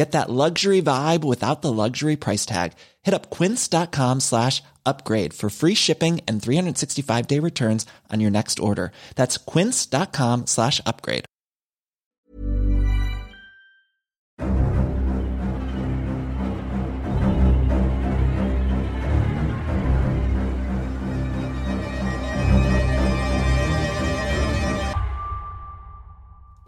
Get that luxury vibe without the luxury price tag. Hit up quince.com slash upgrade for free shipping and 365 day returns on your next order. That's quince.com slash upgrade.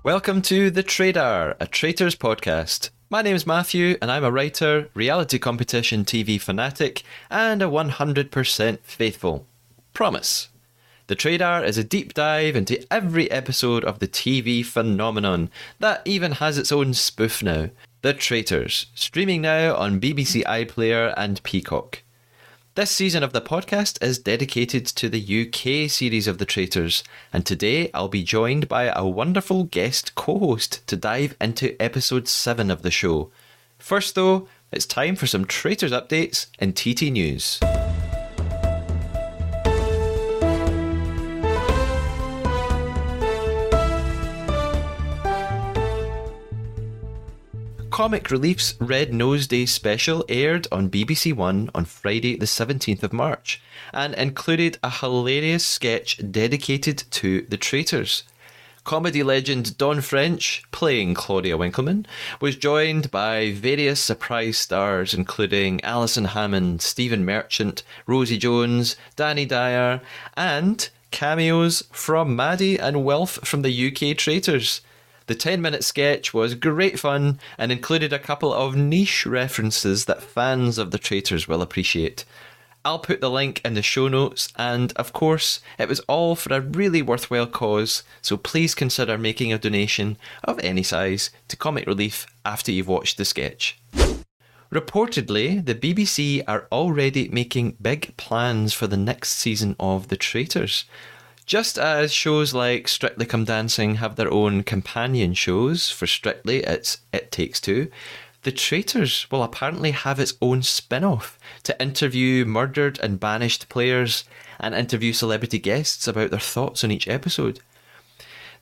Welcome to The Traidar, a Traitors podcast. My name is Matthew, and I'm a writer, reality competition TV fanatic, and a 100% faithful. Promise. The Traidar is a deep dive into every episode of the TV phenomenon that even has its own spoof now. The Traitors, streaming now on BBC iPlayer and Peacock. This season of the podcast is dedicated to the UK series of The Traitors, and today I'll be joined by a wonderful guest co host to dive into episode 7 of the show. First, though, it's time for some Traitors updates in TT News. Comic Relief's Red Nose Day special aired on BBC One on Friday, the 17th of March, and included a hilarious sketch dedicated to the traitors. Comedy legend Dawn French, playing Claudia Winkleman, was joined by various surprise stars including Alison Hammond, Stephen Merchant, Rosie Jones, Danny Dyer, and cameos from Maddie and Wilf from the UK Traitors. The 10 minute sketch was great fun and included a couple of niche references that fans of the Traitors will appreciate. I'll put the link in the show notes, and of course, it was all for a really worthwhile cause, so please consider making a donation of any size to Comic Relief after you've watched the sketch. Reportedly, the BBC are already making big plans for the next season of The Traitors. Just as shows like Strictly Come Dancing have their own companion shows, for Strictly it's It Takes Two, The Traitors will apparently have its own spin off to interview murdered and banished players and interview celebrity guests about their thoughts on each episode.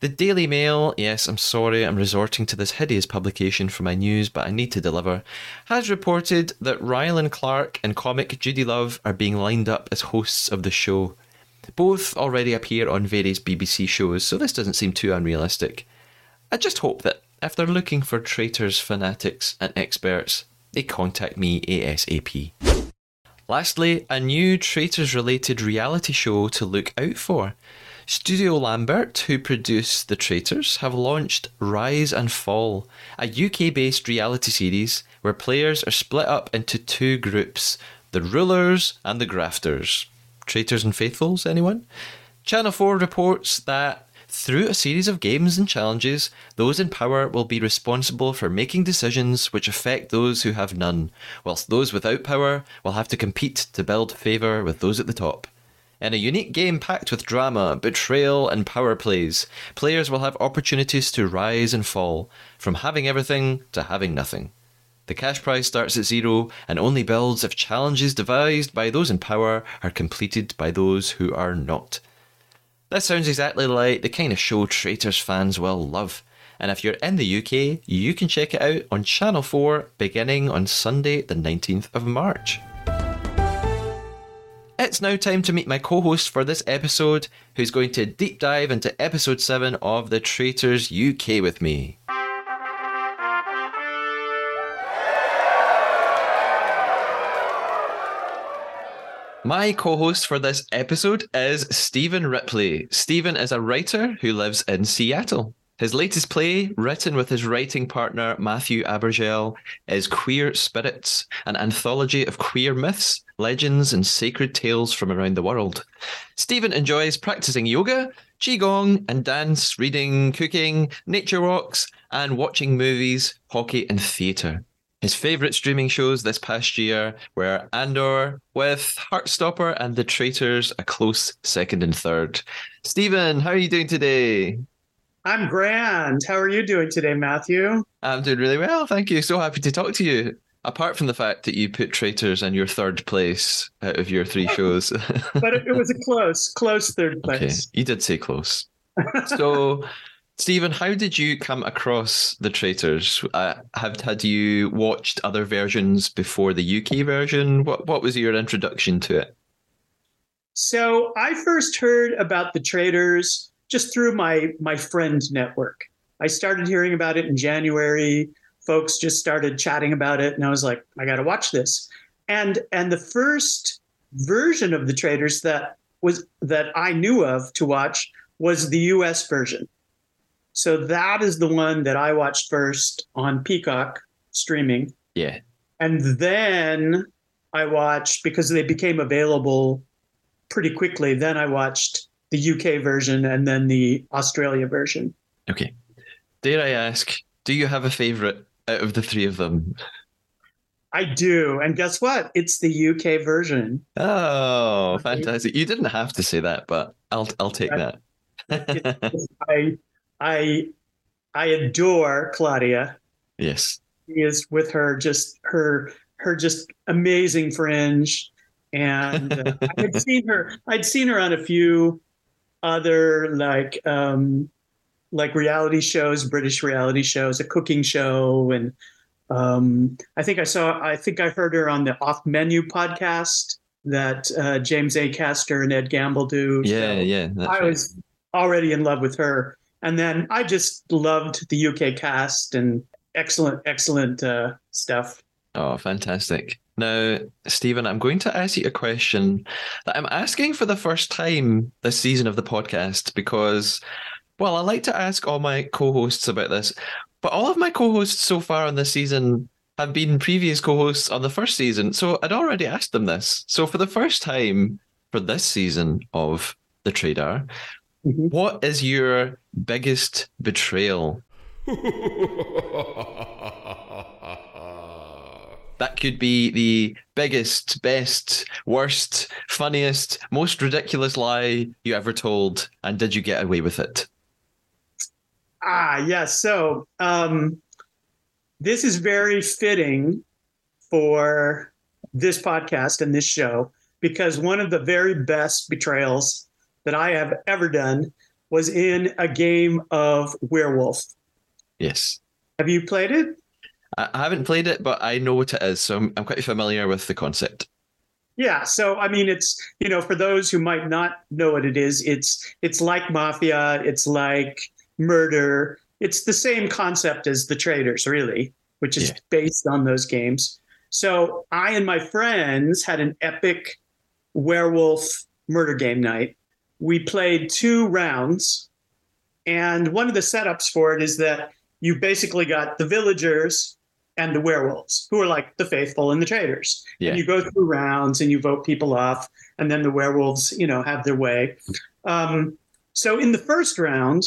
The Daily Mail, yes, I'm sorry I'm resorting to this hideous publication for my news, but I need to deliver, has reported that Rylan Clark and comic Judi Love are being lined up as hosts of the show. Both already appear on various BBC shows, so this doesn't seem too unrealistic. I just hope that if they're looking for traitors, fanatics, and experts, they contact me ASAP. Lastly, a new traitors related reality show to look out for. Studio Lambert, who produce The Traitors, have launched Rise and Fall, a UK based reality series where players are split up into two groups the rulers and the grafters. Traitors and Faithfuls, anyone? Channel 4 reports that through a series of games and challenges, those in power will be responsible for making decisions which affect those who have none, whilst those without power will have to compete to build favour with those at the top. In a unique game packed with drama, betrayal, and power plays, players will have opportunities to rise and fall, from having everything to having nothing. The cash prize starts at zero and only builds if challenges devised by those in power are completed by those who are not. This sounds exactly like the kind of show Traitors fans will love. And if you're in the UK, you can check it out on Channel 4 beginning on Sunday, the 19th of March. It's now time to meet my co host for this episode, who's going to deep dive into episode 7 of The Traitors UK with me. My co host for this episode is Steven Ripley. Steven is a writer who lives in Seattle. His latest play, written with his writing partner Matthew Abergel, is Queer Spirits, an anthology of queer myths, legends, and sacred tales from around the world. Steven enjoys practicing yoga, qigong, and dance, reading, cooking, nature walks, and watching movies, hockey, and theatre. His favourite streaming shows this past year were Andor, with Heartstopper and The Traitors, a close second and third. Steven, how are you doing today? I'm grand. How are you doing today, Matthew? I'm doing really well, thank you. So happy to talk to you. Apart from the fact that you put Traitors in your third place out of your three oh. shows. but it, was a close, close third place. Okay, you did say close. So, Steven, how did you come across the Traitors? Uh, have had you watched other versions before the UK version? What what was your introduction to it? So I first heard about the Traitors just through my my friend network. I started hearing about it in January. Folks just started chatting about it, and I was like, I got to watch this. And and the first version of the Traitors that was that I knew of to watch was the U.S. version. So that is the one that I watched first on Peacock streaming. Yeah. And then I watched because they became available pretty quickly. Then I watched the UK version and then the Australia version. Okay. Dare I ask, do you have a favorite out of the three of them? I do. And guess what? It's the UK version. Oh, fantastic. You didn't have to say that, but I'll I'll take that. I I I adore Claudia. Yes. She is with her just her her just amazing fringe and uh, I had seen her I'd seen her on a few other like um, like reality shows, British reality shows, a cooking show, and um, I think I saw, I think I heard her on the Off Menu podcast that uh, James Acaster and Ed Gamble do. Yeah, so yeah. I right. was already in love with her, and then I just loved the UK cast and excellent, excellent uh, stuff. Oh, fantastic. Now, Steven, I'm going to ask you a question that I'm asking for the first time this season of the podcast because, well, I like to ask all my co hosts about this, but all of my co hosts so far on this season have been previous co hosts on the first season. So I'd already asked them this. So for the first time for this season of The Traidar, mm-hmm. what is your biggest betrayal? That could be the biggest, best, worst, funniest, most ridiculous lie you ever told. And did you get away with it? Ah, yes. So um, this is very fitting for this podcast and this show because one of the very best betrayals that I have ever done was in a game of werewolf. Yes. Have you played it? I haven't played it, but I know what it is, so I'm, I'm quite familiar with the concept. Yeah, so I mean, it's you know, for those who might not know what it is, it's it's like mafia, it's like murder, it's the same concept as the Traitors, really, which is yeah. based on those games. So I and my friends had an epic werewolf murder game night. We played two rounds, and one of the setups for it is that you basically got the villagers and the werewolves, who are like the faithful and the traitors. Yeah. And you go through rounds and you vote people off, and then the werewolves, you know, have their way. Um, so in the first round,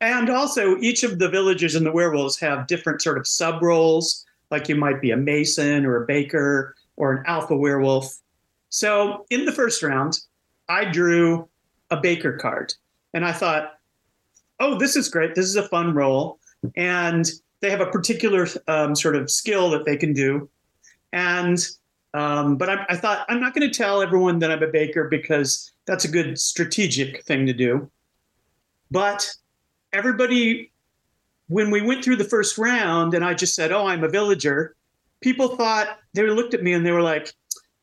and also each of the villagers and the werewolves have different sort of sub roles, like you might be a mason or a baker or an alpha werewolf. So in the first round, I drew a baker card, and I thought, oh, this is great. This is a fun role. And they have a particular um, sort of skill that they can do. And um, but I, I, thought I'm not going to tell everyone that I'm a baker because that's a good strategic thing to do. But everybody, when we went through the first round and I just said, Oh, I'm a villager, people thought they looked at me and they were like,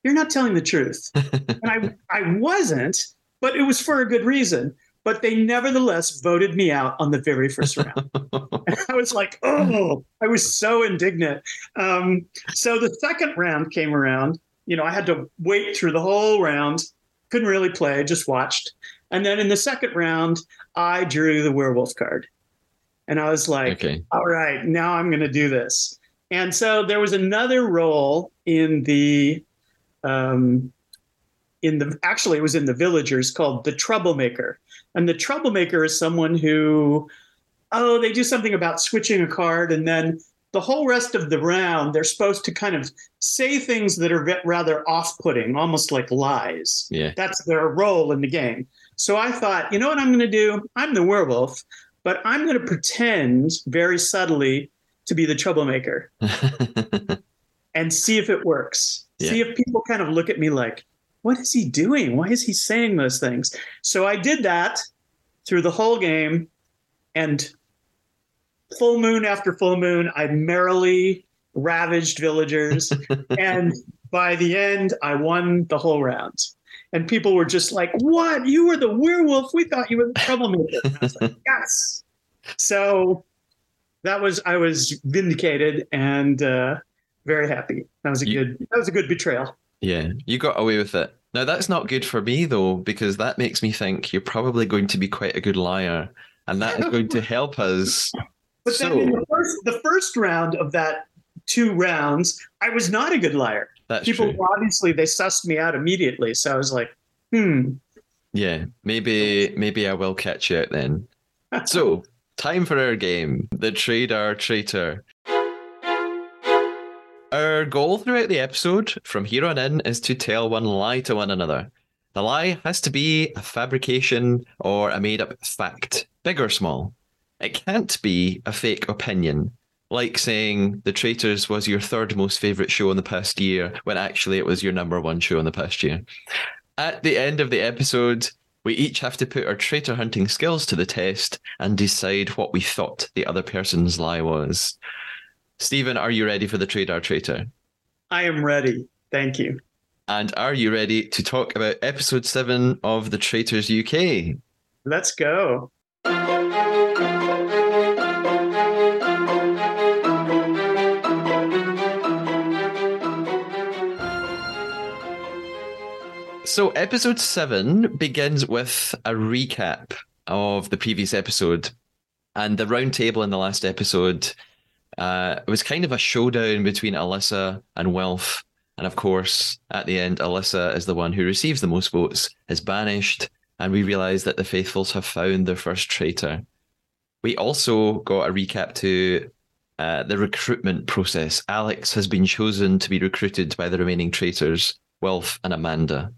You're not telling the truth. and I, I wasn't, but it was for a good reason. But they nevertheless voted me out on the very first round. I was like, Oh, I was so indignant. Um, so the second round came around. You know, I had to wait through the whole round, couldn't really play, just watched. And then in the second round, I drew the werewolf card. And I was like, Okay. all right, now I'm going to do this. And so there was another role in the, um, in the actually it was in the villagers called the troublemaker, and the troublemaker is someone who, oh, they do something about switching a card, and then the whole rest of the round they're supposed to kind of say things that are rather off-putting, almost like lies. Yeah. That's their role in the game. So I thought, you know what I'm going to do? I'm the werewolf, but I'm going to pretend very subtly to be the troublemaker and see if it works. Yeah. See if people kind of look at me like, what is he doing? Why is he saying those things? So I did that through the whole game and full moon after full moon, I merrily ravaged villagers. and by the end, I won the whole round. And people were just like, What? You were the werewolf? We thought you were the troublemaker. And I was like, Yes. So that was I was vindicated and uh, very happy. That was a You- good that was a good betrayal. Yeah, you got away with it. Now that's not good for me though, because that makes me think you're probably going to be quite a good liar, and that is going to help us. But so then in the first the first round of that two rounds, I was not a good liar. that's People true. obviously they sussed me out immediately. So I was like, hmm. Yeah, maybe maybe I will catch you out then. So time for our game, the Traidar Traitor. Our goal throughout the episode, from here on in, is to tell one lie to one another. The lie has to be a fabrication or a made up fact, big or small. It can't be a fake opinion, like saying The Traitors was your third most favourite show in the past year, when actually it was your number one show in the past year. At the end of the episode, we each have to put our traitor hunting skills to the test and decide what we thought the other person's lie was. Steven, are you ready for the Traidar traitor? I am ready. Thank you. And are you ready to talk about episode seven of The Traitors UK? Let's go. So, episode seven begins with a recap of the previous episode. And the round table in the last episode uh, it was kind of a showdown between Alyssa and Wilf. And of course, at the end, Alyssa is the one who receives the most votes, is banished, and we realize that the faithfuls have found their first traitor. We also got a recap to uh, the recruitment process. Alex has been chosen to be recruited by the remaining traitors, Wilf and Amanda.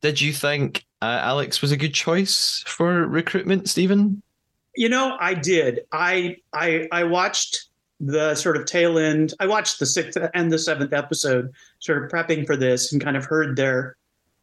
Did you think uh, Alex was a good choice for recruitment, Steven? You know, I did. I I I watched the sort of tail end. I watched the sixth and the seventh episode, sort of prepping for this, and kind of heard their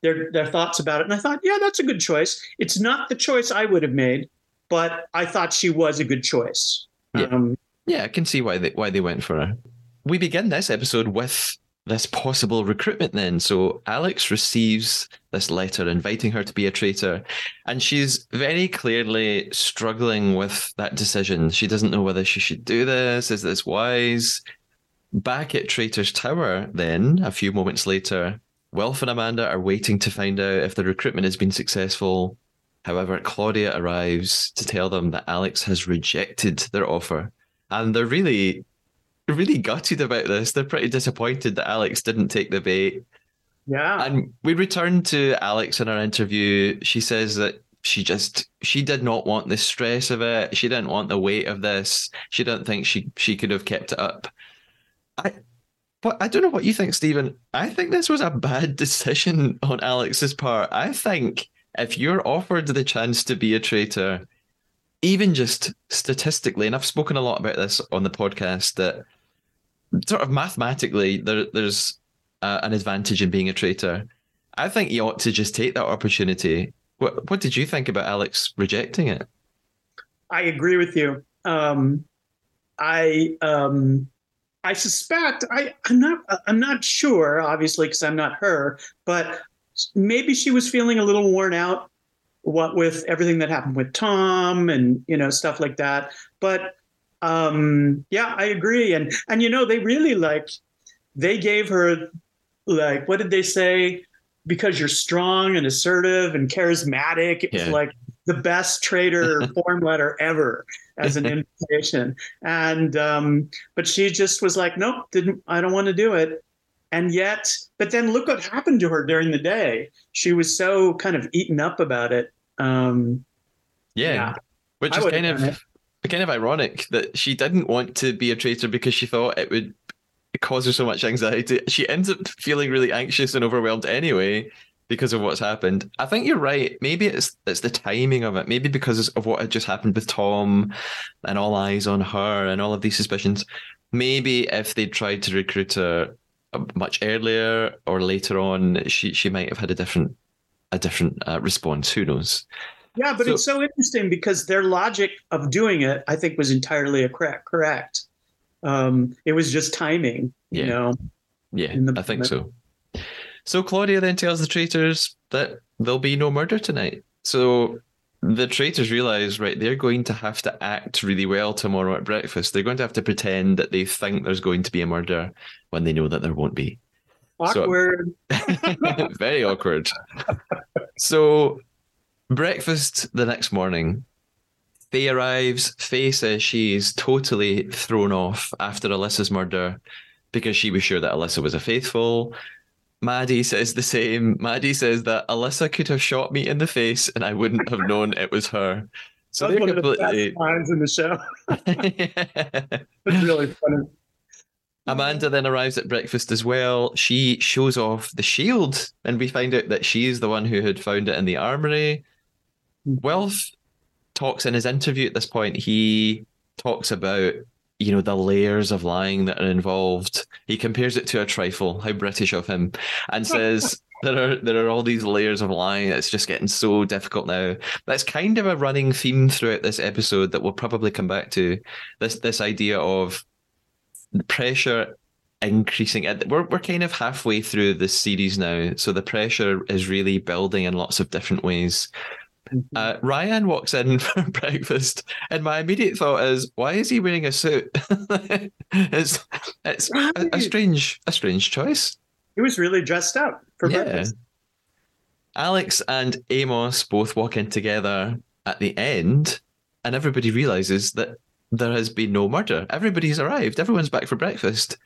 their their thoughts about it. And I thought, yeah, that's a good choice. It's not the choice I would have made, but I thought she was a good choice. Yeah. Um, Yeah, I can see why they why they went for her. We begin this episode with this possible recruitment then. So Alex receives this letter inviting her to be a traitor, and she's very clearly struggling with that decision. She doesn't know whether she should do this. Is this wise? Back at Traitor's Tower, then, a few moments later, Wilf and Amanda are waiting to find out if the recruitment has been successful. However, Claudia arrives to tell them that Alex has rejected their offer. And they're really, really gutted about this. They're pretty disappointed that Alex didn't take the bait. yeah. And we return to Alex in our interview. She says that she just she did not want the stress of it. She didn't want the weight of this. She didn't think she she could have kept it up. I but I don't know what you think, Steven. I think this was a bad decision on Alex's part. I think if you're offered the chance to be a traitor, even just statistically, and I've spoken a lot about this on the podcast, that sort of mathematically there, there's uh, an advantage in being a traitor. I think you ought to just take that opportunity. What What did you think about Alex rejecting it? I agree with you. Um, I um, I suspect I I'm not I'm not sure, obviously, because I'm not her, but maybe she was feeling a little worn out what with everything that happened with Tom and you know stuff like that. But um, yeah, I agree. And and you know they really like they gave her like what did they say? Because you're strong and assertive and charismatic. It was yeah. like the best traitor form letter ever as an invitation. And um, but she just was like, nope, didn't I don't want to do it. And yet, but then look what happened to her during the day. She was so kind of eaten up about it um, yeah. yeah. which I is kind of. Kind of ironic that she didn't want to be a traitor because she thought it would cause her so much anxiety. She ends up feeling really anxious and overwhelmed anyway because of what's happened. I think you're right. Maybe it's it's the timing of it. Maybe because of what had just happened with Tom and all eyes on her and all of these suspicions. Maybe if they tried to recruit her much earlier or later on, she she might have had a different a different uh, response. Who knows? Yeah, but so, it's so interesting because their logic of doing it, I think, was entirely a correct. Correct. Um, it was just timing. Yeah. You know. Yeah, I think so. So Claudia then tells the traitors that there'll be no murder tonight. So the traitors realize, right, they're going to have to act really well tomorrow at breakfast. They're going to have to pretend that they think there's going to be a murder when they know that there won't be. Awkward. So, very awkward. so, breakfast the next morning. Faye arrives. Faye says she's totally thrown off after Alyssa's murder because she was sure that Alyssa was a faithful. Maddie says the same. Maddie says that Alyssa could have shot me in the face and I wouldn't have known it was her. So That's they're completely. The lines in the show. It's really funny. Amanda then arrives at breakfast as well. She shows off the shield, and we find out that she's the one who had found it in the armory. Wilf talks in his interview at this point. He talks about you know the layers of lying that are involved. He compares it to a trifle. How British of him, and says. there are there are all these layers of lying. It's just getting so difficult now. That's kind of a running theme throughout this episode that we'll probably come back to. This this idea of the pressure increasing. We're we're kind of halfway through this series now, so the pressure is really building in lots of different ways. Mm-hmm. Uh, Ryan walks in for breakfast, and my immediate thought is, why is he wearing a suit? it's it's a, a, strange a strange choice. He was really dressed up for yeah. breakfast. Alex and Amos both walk in together at the end, and everybody realizes that there has been no murder. Everybody's arrived. Everyone's back for breakfast.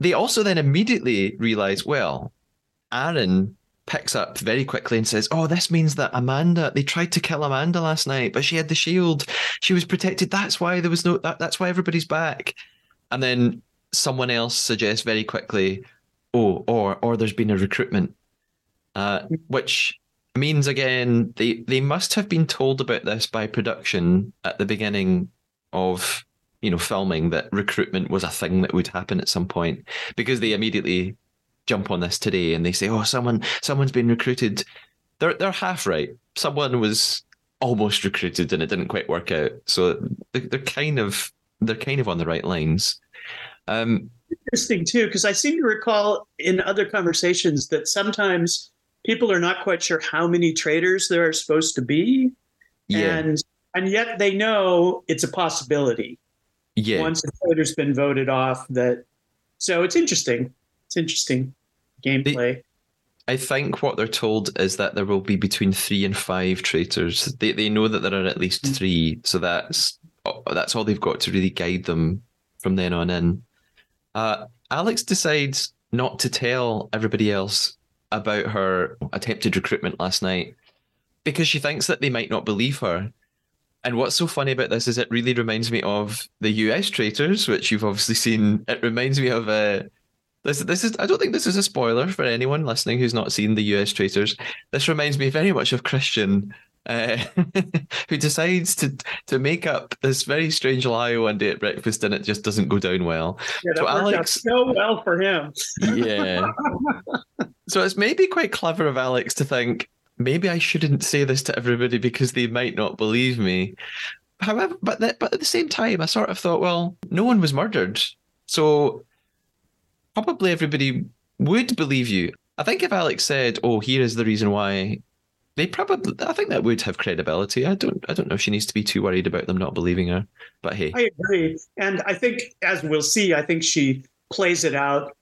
They also then immediately realize, well, Aaron picks up very quickly and says, Oh, this means that Amanda, they tried to kill Amanda last night, but she had the shield. She was protected. That's why there was no, that, that's why everybody's back. And then someone else suggests very quickly, Oh, or, or there's been a recruitment, uh, which means again, they, they must have been told about this by production at the beginning of you know filming that recruitment was a thing that would happen at some point because they immediately jump on this today and they say oh someone someone's been recruited they're they're half right someone was almost recruited and it didn't quite work out so they're kind of they're kind of on the right lines um, interesting too because i seem to recall in other conversations that sometimes people are not quite sure how many traitors there are supposed to be yeah. and and yet they know it's a possibility. Yeah. Once a voter's been voted off, that so it's interesting. It's interesting gameplay. They, I think what they're told is that there will be between three and five traitors. They they know that there are at least mm. three, so that's that's all they've got to really guide them from then on in. Uh, Alex decides not to tell everybody else about her attempted recruitment last night because she thinks that they might not believe her. And what's so funny about this is it really reminds me of the US traitors, which you've obviously seen. It reminds me of uh, this. This is. I don't think this is a spoiler for anyone listening who's not seen the US traitors. This reminds me very much of Christian, uh, who decides to to make up this very strange lie one day at breakfast, and it just doesn't go down well. Yeah, that so worked Alex, out so well for him. yeah. so it's maybe quite clever of Alex to think maybe I shouldn't say this to everybody because they might not believe me. however, but the, but at the same time, I sort of thought, well, no one was murdered, so probably everybody would believe you. I think if Alex said, "Oh, here is the reason why," they probably, I think that would have credibility. I don't, I don't know if she needs to be too worried about them not believing her. But hey, I agree, and I think as we'll see, I think she plays it out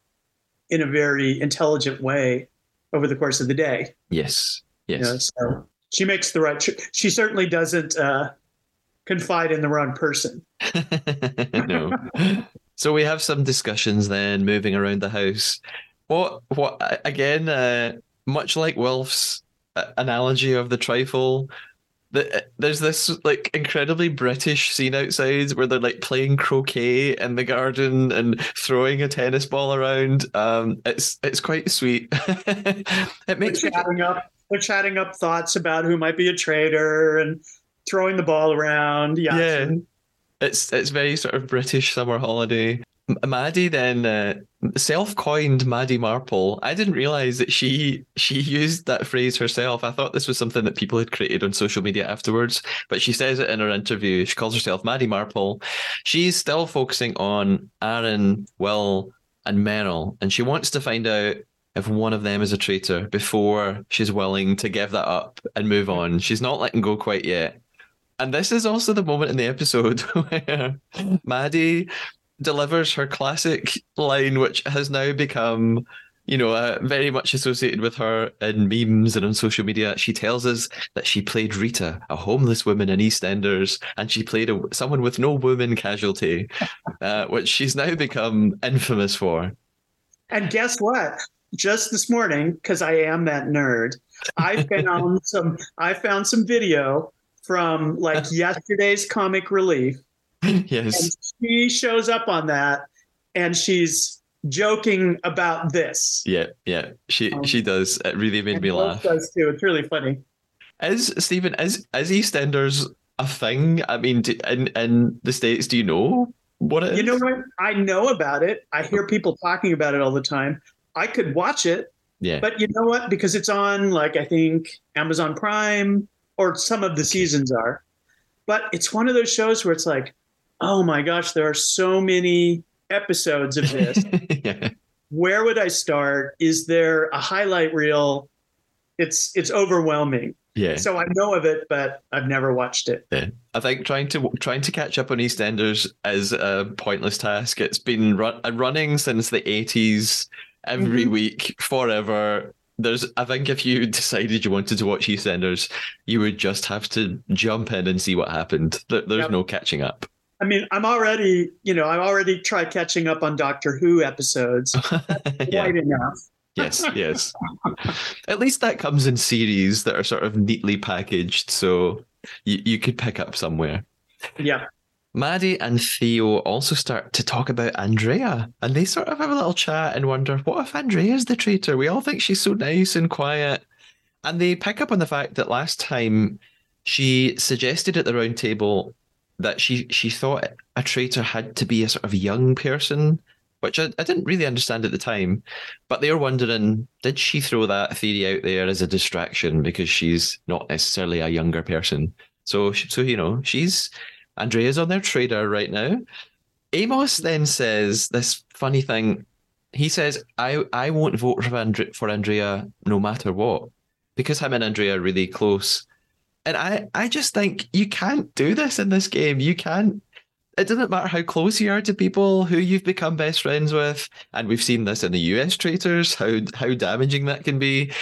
in a very intelligent way over the course of the day. yes, You yes, know, so she makes the right. She certainly doesn't uh, confide in the wrong person. no. So we have some discussions then moving around the house. What what again? Uh, much like Wilf's uh, analogy of the trifle, the, there's this like incredibly British scene outside where they're like playing croquet in the garden and throwing a tennis ball around. Um, it's it's quite sweet. it They're makes me chatting up. They're chatting up thoughts about who might be a traitor and throwing the ball around. Yeah. It's it's very sort of British summer holiday. Maddie then uh, self-coined Maddie Marple. I didn't realize that she she used that phrase herself. I thought this was something that people had created on social media afterwards, but she says it in her interview. She calls herself Maddie Marple. She's still focusing on Aaron, Will, and Meryl, and she wants to find out if one of them is a traitor before she's willing to give that up and move on. She's not letting go quite yet. And this is also the moment in the episode where Maddie delivers her classic line, which has now become, you know, uh, very much associated with her in memes and on social media. She tells us that she played Rita, a homeless woman in EastEnders, and she played a, someone with no woman casualty, uh, which she's now become infamous for. And guess what? Just this morning, because I am that nerd, I found some. I found some video from like yesterday's comic relief, and yes. she shows up on that, and she's joking about this. Yeah, yeah. She Um, she does. It really made And me laugh. Does too. It's really funny. Is Steven is is EastEnders a thing? I mean, do, in in the states, do you know what it is? You know what? I know about it. I hear people talking about it all the time. I could watch it, Yeah, but you know what? Because it's on like I think Amazon Prime or some of the seasons are. But it's one of those shows where it's like, oh my gosh, there are so many episodes of this. yeah, Where would I start? Is there a highlight reel? It's it's overwhelming. yeah. So I know of it, but I've never watched it. Yeah. I think trying to trying to catch up on EastEnders is a pointless task. It's been run, running since the eighties, every Mhm. week, forever. There's, I think, if you decided you wanted to watch EastEnders, you would just have to jump in and see what happened. There, there's Yep. no catching up. I mean, I'm already, you know, I've already tried catching up on Doctor Who episodes. yeah. Quite enough. Yes, yes. At least that comes in series that are sort of neatly packaged, so you, you could pick up somewhere. Yeah. Maddie and Theo also start to talk about Andrea, and they sort of have a little chat and wonder, what if Andrea's the traitor? We all think she's so nice and quiet. And they pick up on the fact that last time she suggested at the round table that she she thought a traitor had to be a sort of young person, which I, I didn't really understand at the time. But they're wondering, did she throw that theory out there as a distraction because she's not necessarily a younger person? So, so you know, she's Andrea's on their Traidar right now. Amos then says this funny thing. He says, "I I won't vote for Andre- for Andrea no matter what, because him and Andrea are really close." And I I just think you can't do this in this game. You can't. It doesn't matter how close you are to people who you've become best friends with, and we've seen this in the US traitors. How how damaging that can be.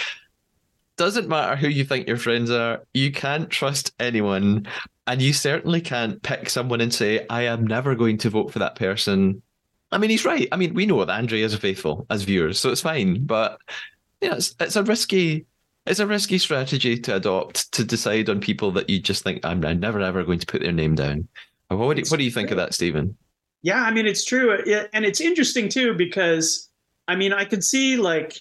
Doesn't matter who you think your friends are. You can't trust anyone. And you certainly can't pick someone and say, I am never going to vote for that person. I mean, he's right. I mean, we know that Andrea is faithful as viewers, so it's fine. But yeah, it's, it's a risky it's a risky strategy to adopt to decide on people that you just think I'm, I'm never ever going to put their name down. What do you, what do you think of that, Steven? Yeah, I mean it's true, and it's interesting too because I mean I could see like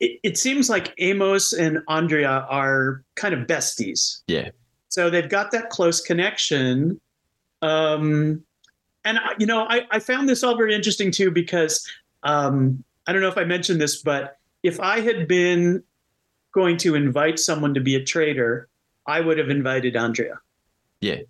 it, it seems like Amos and Andrea are kind of besties. Yeah. So they've got that close connection. Um, and I- you know, I, I found this all very interesting too because um, I don't know if I mentioned this, but if I had been going to invite someone to be a traitor, I would have invited Andrea Yeah.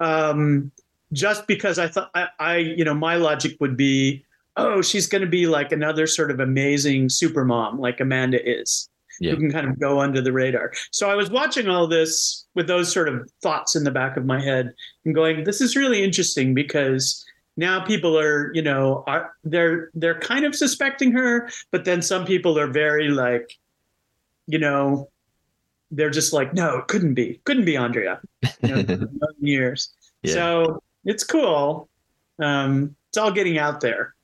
Um, just because I thought I, I, you know, my logic would be, oh, she's going to be like another sort of amazing super mom, like Amanda is, Yeah. who can kind of go under the radar. So I was watching all this with those sort of thoughts in the back of my head and going, this is really interesting because now people are, you know, are they're they're kind of suspecting her, but then some people are very like, you know, they're just like, no, it couldn't be, couldn't be Andrea. You know, for a million years. Yeah. So it's cool. Um, it's all getting out there.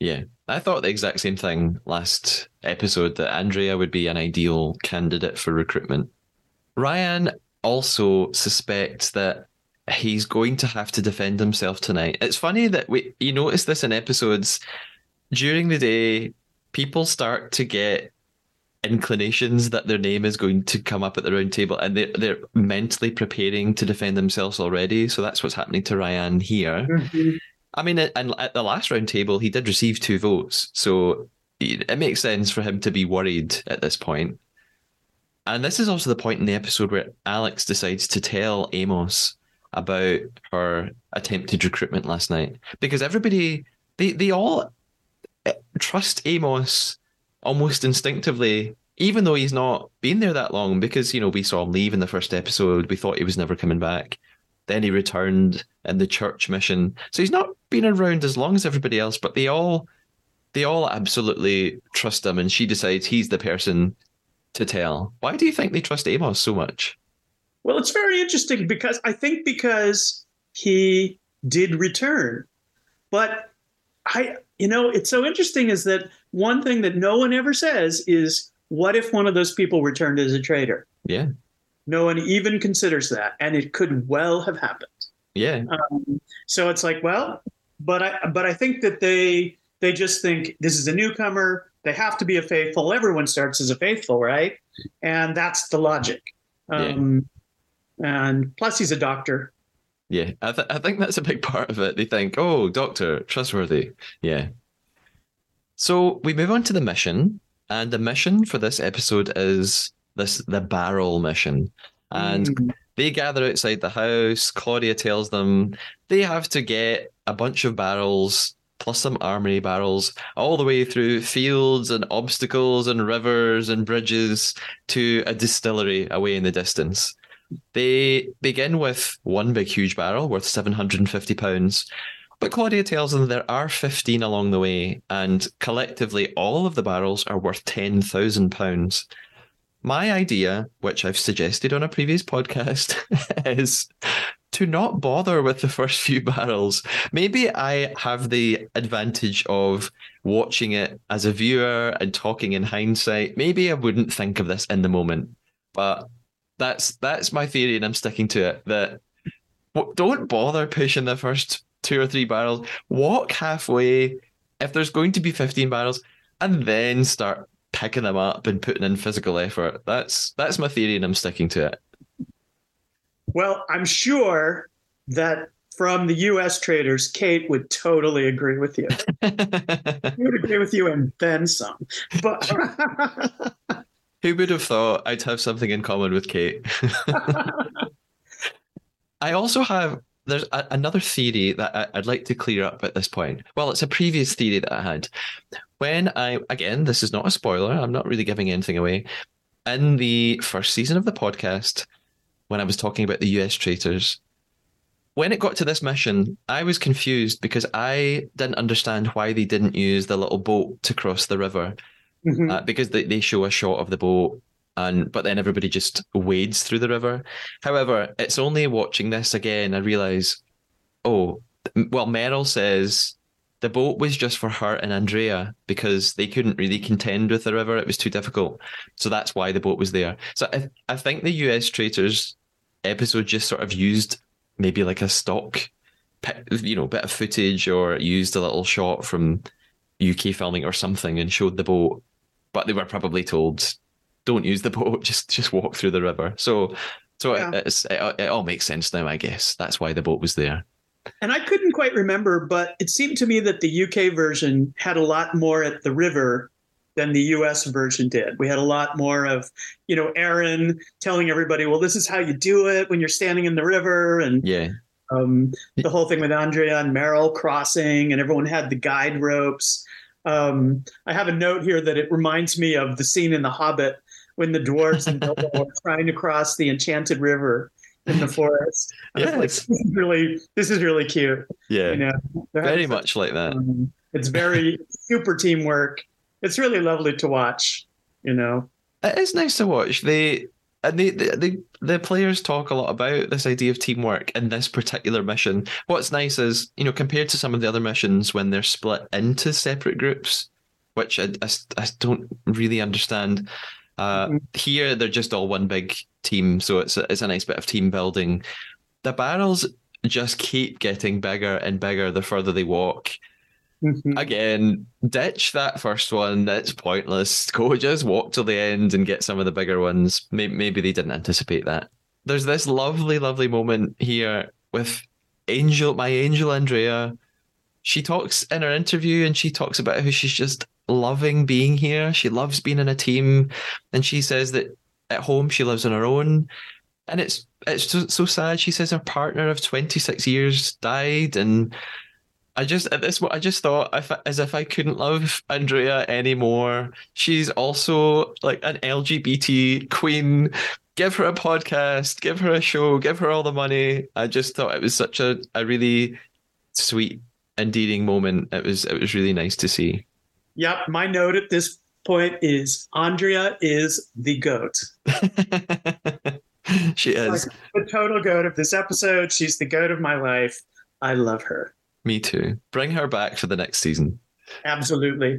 Yeah. I thought the exact same thing last episode that Andrea would be an ideal candidate for recruitment. Ryan also suspects that he's going to have to defend himself tonight. It's funny that we you notice this in episodes during the day people start to get inclinations that their name is going to come up at the round table and they're, they're mentally preparing to defend themselves already so that's what's happening to ryan here mm-hmm. I mean, and at the last round table, he did receive two votes, so it makes sense for him to be worried at this point. And this is also the point in the episode where Alex decides to tell Amos about her attempted recruitment last night because everybody they they all eh, trust Amos almost instinctively even though he's not been there that long because you know we saw him leave in the first episode we thought he was never coming back then he returned in the church mission. So he's not been around as long as everybody else, but they all they all absolutely trust him and she decides he's the person to tell. Why do you think they trust Amos so much? Well, it's very interesting because I think because he did return. But I, you know, it's so interesting is that one thing that no one ever says is what if one of those people returned as a traitor? Yeah. No one even considers that. And it could well have happened. Yeah. Um, so it's like, well, but I but I think that they they just think this is a newcomer. They have to be a faithful. Everyone starts as a faithful, right? And that's the logic. Um, And plus, he's a doctor. Yeah. I, th- I think that's a big part of it. They think, oh, doctor, trustworthy. Yeah. So we move on to the mission. And the mission for this episode is this the barrel mission. And Mm. They gather outside the house. Claudia tells them they have to get a bunch of barrels plus some armory barrels all the way through fields and obstacles and rivers and bridges to a distillery away in the distance. They begin with one big, huge barrel worth 750 pounds. But Claudia tells them there are 15 along the way, and collectively, all of the barrels are worth 10,000 pounds. My idea, which I've suggested on a previous podcast, is to not bother with the first few barrels. Maybe I have the advantage of watching it as a viewer and talking in hindsight. Maybe I wouldn't think of this in the moment, but that's that's my theory, and I'm sticking to it. That don't bother pushing the first two or three barrels. Walk halfway if there's going to be 15 barrels, and then start picking them up and putting in physical effort. That's that's my theory, and I'm sticking to it. Well, I'm sure that from the U.S. Traitors, Kate would totally agree with you. She would agree with you and then some. But Who would have thought I'd have something in common with Kate? I also have there's a, another theory that I, I'd like to clear up at this point. Well, it's a previous theory that I had. When I again, this is not a spoiler. I'm not really giving anything away. In the first season of the podcast, when I was talking about the US traitors, when it got to this mission, I was confused because I didn't understand why they didn't use the little boat to cross the river Mhm. uh, because they, they show a shot of the boat and but then everybody just wades through the river however it's only watching this again i realize oh well meryl says the boat was just for her and andrea because they couldn't really contend with the river it was too difficult so that's why the boat was there so i, I think the us traitors episode just sort of used maybe like a stock you know bit of footage or used a little shot from UK filming or something and showed the boat, but they were probably told, "Don't use the boat. Just just walk through the river." So, so Yeah. it, it, it all makes sense now, I guess. That's why the boat was there. And I couldn't quite remember, but it seemed to me that the UK version had a lot more at the river, than the US version did. We had a lot more of, you know, Aaron telling everybody, well, this is how you do it when you're standing in the river. And Yeah. um, the whole thing with Andrea and Meryl crossing, and everyone had the guide ropes. Um, I have a note here that it reminds me of the scene in The Hobbit when the dwarves and Bilbo are trying to cross the enchanted river in the forest. Was like, this is really, this is really cute. Yeah. You know, Very much like that. um, it's very super teamwork. It's really lovely to watch. You know, It is nice to watch. They and they, they the players talk a lot about this idea of teamwork in this particular mission. What's nice is, you know, compared to some of the other missions when they're split into separate groups, which I, I, I don't really understand. Uh, Here, they're just all one big team, so it's a, it's a nice bit of team building. The barrels just keep getting bigger and bigger the further they walk. Mhm. Again, ditch that first one. That's pointless. Go just walk till the end and get some of the bigger ones. Maybe, maybe they didn't anticipate that. There's this lovely, lovely moment here with Angel, my angel Andrea. She talks in her interview and she talks about how she's just loving being here. She loves being in a team. And she says that at home she lives on her own. And it's it's so, so sad. She says her partner of 26 years died and I just at this I just thought if, as if I couldn't love Andrea anymore. She's also like an LGBT queen. Give her a podcast, give her a show, give her all the money. I just thought it was such a, a really sweet, endearing moment. It was it was really nice to see. Yep. My note at this point is Andrea is the goat. she is. Like the total goat of this episode. She's the goat of my life. I love her. Me too. Bring her back for the next season. Absolutely.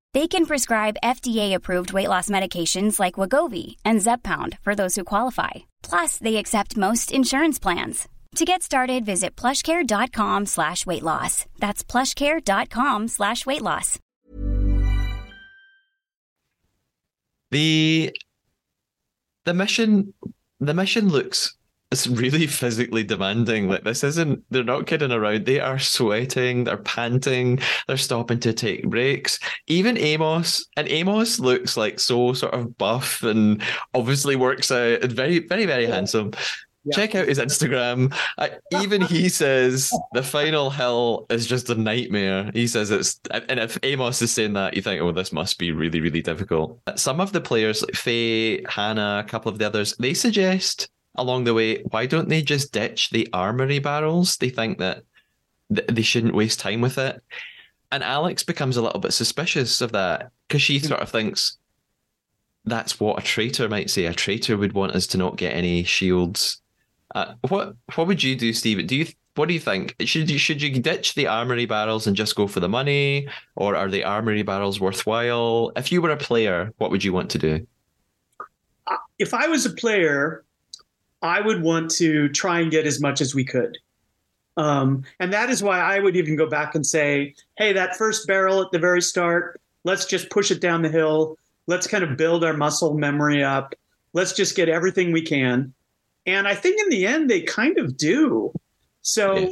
They can prescribe FDA-approved weight loss medications like Wegovy and Zepbound for those who qualify. Plus, they accept most insurance plans. To get started, visit plushcare.com slash weight loss. That's plushcare.com slash weight loss. The the mission the mission looks it's really physically demanding. Like this isn't they're not kidding around. They are sweating, they're panting, they're stopping to take breaks. Even Amos and Amos looks like so sort of buff and obviously works out and very, very, very handsome. Check out his Instagram. I, even he says the final hill is just a nightmare. He says it's, and if Amos is saying that, you think, oh, this must be really, really difficult. Some of the players, like Faye, Hannah, a couple of the others, they suggest along the way, why don't they just ditch the armory barrels? They think that th- they shouldn't waste time with it. And Alex becomes a little bit suspicious of that because she sort of thinks that's what a traitor might say. A traitor would want us to not get any shields. Uh, what what would you do, Steve? Do you what do you think? Should you should you ditch the armory barrels and just go for the money, or are the armory barrels worthwhile? If you were a player, what would you want to do? If I was a player, I would want to try and get as much as we could. Um, and that is why I would even go back and say, hey, that first barrel at the very start, let's just push it down the hill. Let's kind of build our muscle memory up. Let's just get everything we can. And I think in the end, they kind of do. So, Yeah.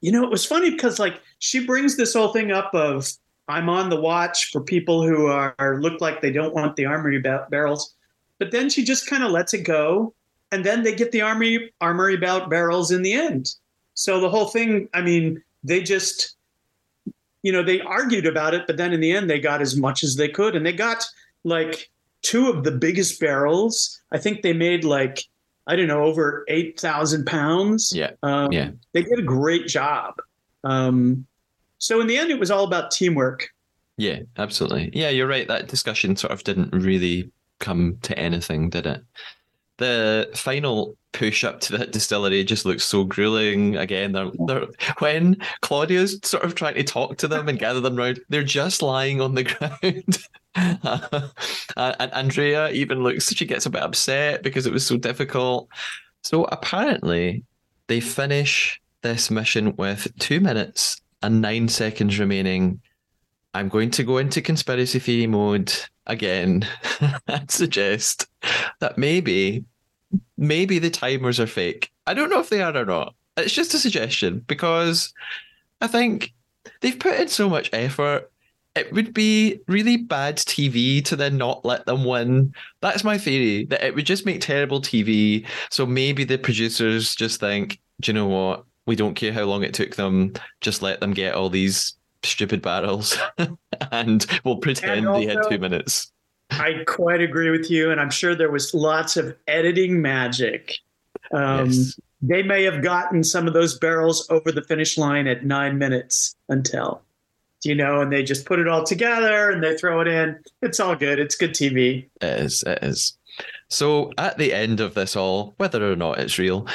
you know, it was funny because like she brings this whole thing up of I'm on the watch for people who are look like they don't want the armory ba- barrels, but then she just kind of lets it go, and then they get the armory armory ba- barrels in the end. So the whole thing, I mean, they just, you know, they argued about it, but then in the end, they got as much as they could, and they got like two of the biggest barrels. I think they made like I don't know over eight thousand pounds. Yeah, um, yeah. They did a great job. Um, So in the end, it was all about teamwork. Yeah, absolutely. Yeah, you're right. That discussion sort of didn't really come to anything, did it? The final push up to that distillery just looks so grueling. Again, they're, they're, when Claudia's sort of trying to talk to them and gather them around, they're just lying on the ground. uh, and Andrea even looks, she gets a bit upset because it was so difficult. So apparently, they finish this mission with two minutes and nine seconds remaining. I'm going to go into conspiracy theory mode again and suggest that maybe, maybe the timers are fake. I don't know if they are or not. It's just a suggestion because I think they've put in so much effort. It would be really bad TV to then not let them win. That's my theory, that it would just make terrible TV. So maybe the producers just think, do you know what? We don't care how long it took them. Just let them get all these stupid barrels and we'll pretend and also, they had two minutes. I quite agree with you. And I'm sure there was lots of editing magic. Um, yes. They may have gotten some of those barrels over the finish line at nine minutes until, you know, and they just put it all together and they throw it in. It's all good. It's good TV. It is. It is. So at the end of this all, whether or not it's real,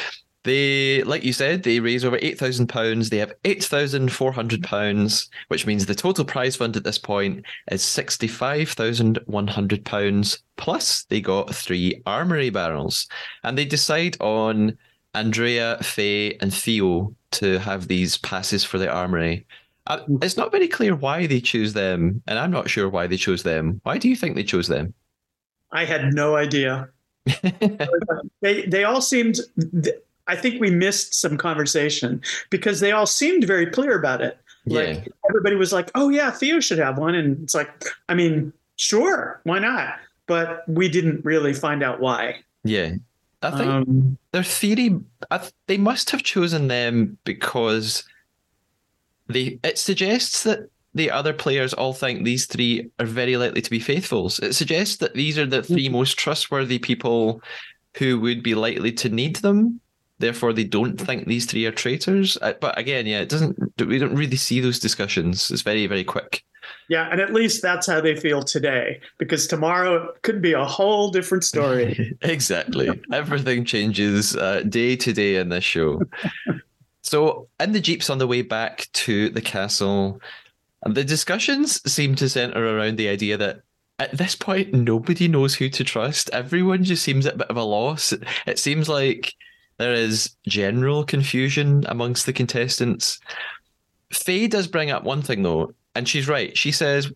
they, like you said, they raise over eight thousand pounds. They have eight thousand four hundred pounds, which means the total prize fund at this point is sixty-five thousand one hundred pounds. Plus, they got three armory barrels, and they decide on Andrea, Faye, and Theo to have these passes for the armory. Uh, it's not very clear why they choose them, and I'm not sure why they chose them. Why do you think they chose them? I had no idea. they they all seemed I think we missed some conversation because they all seemed very clear about it. Yeah. Like everybody was like, "Oh yeah, Theo should have one," and it's like, I mean, sure, why not? But we didn't really find out why. Yeah, I think um, their theory. Th- they must have chosen them because they. It suggests that the other players all think these three are very likely to be faithfuls. It suggests that these are the three mm-hmm. most trustworthy people who would be likely to need them therefore they don't think these three are traitors. Uh, but again, yeah, it doesn't. We don't really see those discussions. It's very, very quick. Yeah, and at least that's how they feel today, because tomorrow could be a whole different story. exactly. Everything changes uh, day to day in this show. so, in the jeeps on the way back to the castle, the discussions seem to center around the idea that at this point, nobody knows who to trust. Everyone just seems at a bit of a loss. It seems like there is general confusion amongst the contestants. Faye does bring up one thing though, and she's right. She says,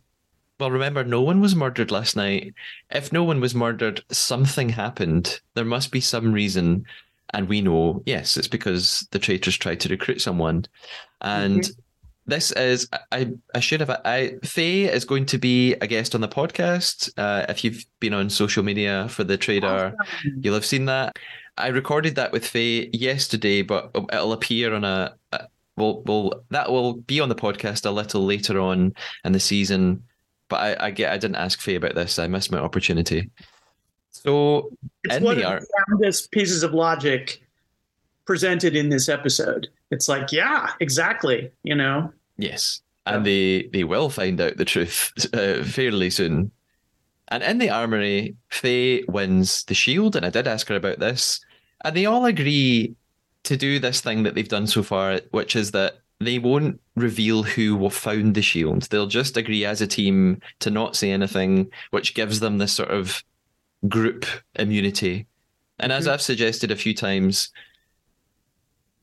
well, remember, no one was murdered last night. If no one was murdered, something happened. There must be some reason. And we know, yes, it's because the traitors tried to recruit someone. And mm-hmm. this is, I, I should have, I, Faye is going to be a guest on the podcast. Uh, if you've been on social media for the Traidar, awesome. you'll have seen that. I recorded that with Faye yesterday, but it'll appear on a. a will will that will be on the podcast a little later on in the season. But I, I get I didn't ask Faye about this. I missed my opportunity. So it's one of art, the soundest pieces of logic presented in this episode. It's like, yeah, exactly. You know. Yes, and they they will find out the truth uh, fairly soon. And in the armory, Faye wins the shield, and I did ask her about this. And they all agree to do this thing that they've done so far, which is that they won't reveal who found the shield. They'll just agree as a team to not say anything, which gives them this sort of group immunity. And as mm-hmm. I've suggested a few times,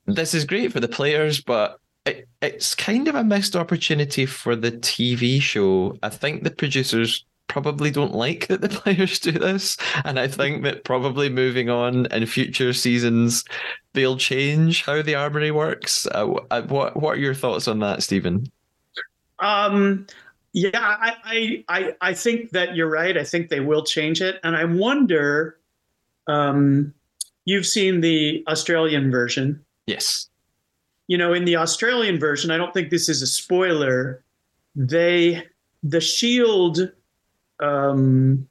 this is great for the players, but it, it's kind of a missed opportunity for the TV show. I think the producers probably don't like that the players do this. And I think that probably moving on in future seasons, they'll change how the armory works. Uh, uh what What are your thoughts on that, Steven? Um, yeah, I, I I think that you're right. I think they will change it, and I wonder. Um, you've seen the Australian version. Yes. You know, in the Australian version, I don't think this is a spoiler. They the shield um,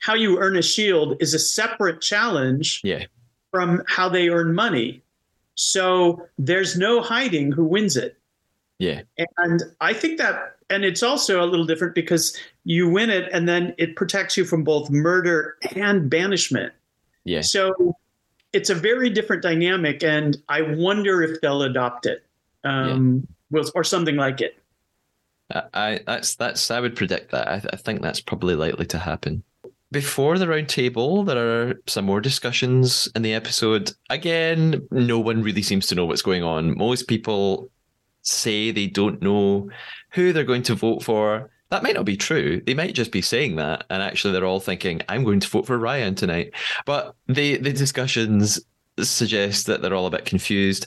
how you earn a shield is a separate challenge yeah. from how they earn money. So there's no hiding who wins it. Yeah. And I think that, and it's also a little different because you win it and then it protects you from both murder and banishment. Yeah. So it's a very different dynamic. And I wonder if they'll adopt it um, yeah. or something like it. I, that's, that's, I would predict that. I, I think that's probably likely to happen. Before the round table, there are some more discussions in the episode. Again, no one really seems to know what's going on. Most people say they don't know who they're going to vote for. That might not be true. They might just be saying that, and actually they're all thinking, "I'm going to vote for Ryan tonight." But the the discussions suggest that they're all a bit confused.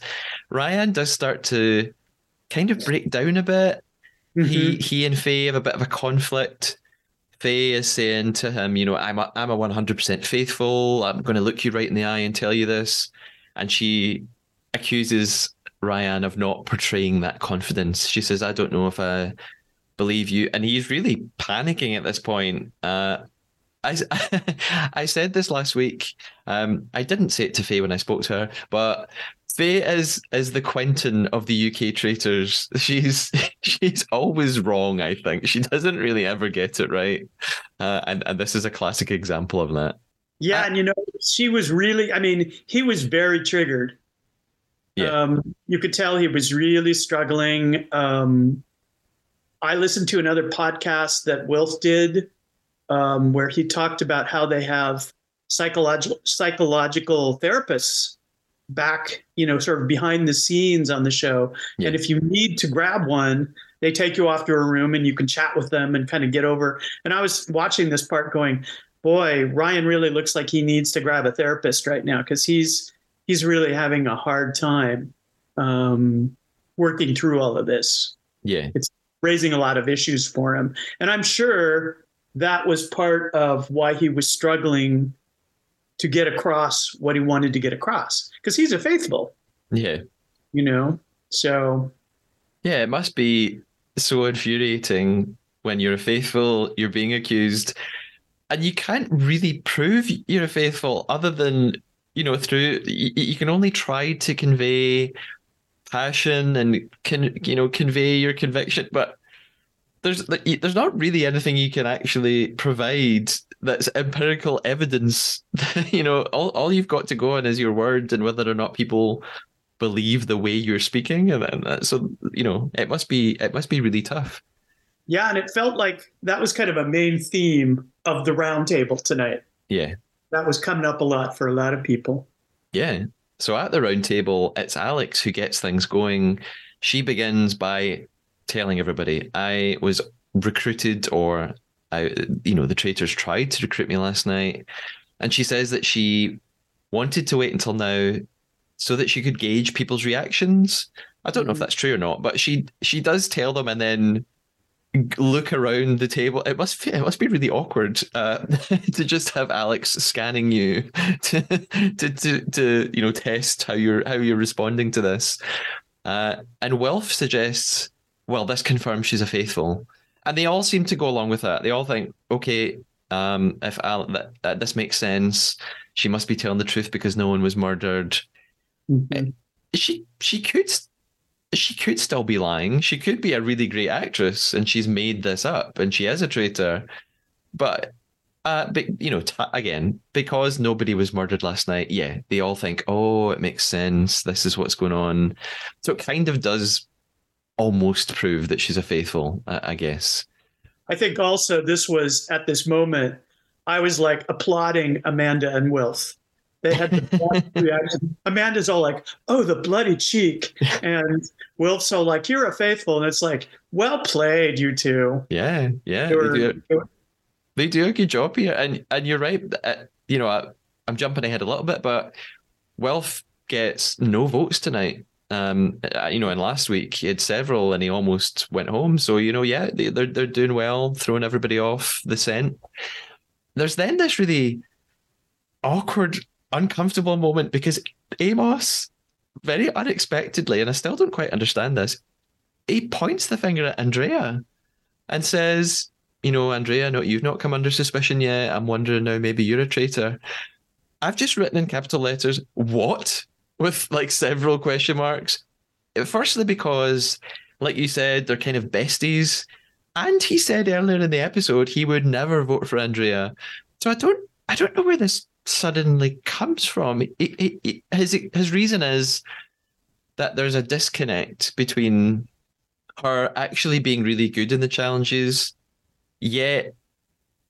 Ryan does start to kind of break down a bit. Mm-hmm. He he and Faye have a bit of a conflict. Faye is saying to him, you know, I'm a, I'm a 100% faithful. I'm going to look you right in the eye and tell you this. And she accuses Ryan of not portraying that confidence. She says, I don't know if I believe you. And he's really panicking at this point. Uh, I, I said this last week. Um, I didn't say it to Faye when I spoke to her, but Faye is is the Quentin of the UK traitors. She's she's always wrong. I think she doesn't really ever get it right, uh, and and this is a classic example of that. Yeah, and you know she was really. I mean, he was very triggered yeah. Um, you could tell he was really struggling. Um, I listened to another podcast that Wilf did um, where he talked about how they have psychological psychological therapists back, you know, sort of behind the scenes on the show. Yeah. And if you need to grab one, they take you off to a room and you can chat with them and kind of get over. And I was watching this part going, boy, Ryan really looks like he needs to grab a therapist right now because he's he's really having a hard time um, working through all of this. Yeah. It's raising a lot of issues for him. And I'm sure that was part of why he was struggling to get across what he wanted to get across because he's a faithful. Yeah. You know, so. Yeah, it must be so infuriating when you're a faithful, you're being accused, and you can't really prove you're a faithful other than you know through you, you can only try to convey passion and can you know convey your conviction but there's there's not really anything you can actually provide that's empirical evidence you know all, all you've got to go on is your word and whether or not people believe the way you're speaking and, and uh, so you know it must be it must be really tough yeah and it felt like that was kind of a main theme of the roundtable tonight yeah that was coming up a lot for a lot of people. Yeah. So at the roundtable, it's Alex who gets things going. She begins by telling everybody, I was recruited or I, you know, the traitors tried to recruit me last night. And she says that she wanted to wait until now so that she could gauge people's reactions. I don't know if mm-hmm. that's true or not, but she she does tell them and then look around the table. It must it must be really awkward uh, to just have Alex scanning you to, to to to you know test how you're how you're responding to this. Uh, and Wilf suggests, well, this confirms she's a faithful, and they all seem to go along with that. They all think, okay, um, if Al- that, that this makes sense, she must be telling the truth because no one was murdered. Mm-hmm. She she could she could still be lying. She could be a really great actress and she's made this up and she is a traitor. But, uh, but you know, t- again, because nobody was murdered last night, yeah, they all think, oh, it makes sense. This is what's going on. So it kind of does almost prove that she's a faithful, I guess. I think also this was at this moment, I was like applauding Amanda and Wilf they had the reaction. Amanda's all like, "Oh, the bloody cheek," and Wilf's so like, "You're a faithful," and it's like, "Well played, you two. Yeah, yeah, they, were, they, do, they do a good job here, and and you're right. Uh, you know, I, I'm jumping ahead a little bit, but Wilf gets no votes tonight. Um, uh, you know, and last week he had several, and he almost went home. So you know, yeah, they, they're they're doing well, throwing everybody off the scent. There's then this really awkward uncomfortable moment because Amos, very unexpectedly, and I still don't quite understand this, he points the finger at Andrea and says, You know, Andrea, no, you've not come under suspicion yet. I'm wondering now maybe you're a traitor. I've just written in capital letters, what? With like several question marks. Firstly, because like you said, they're kind of besties. And he said earlier in the episode he would never vote for Andrea. So I don't I don't know where this suddenly comes from. It, it, it, his his reason is that there's a disconnect between her actually being really good in the challenges, yet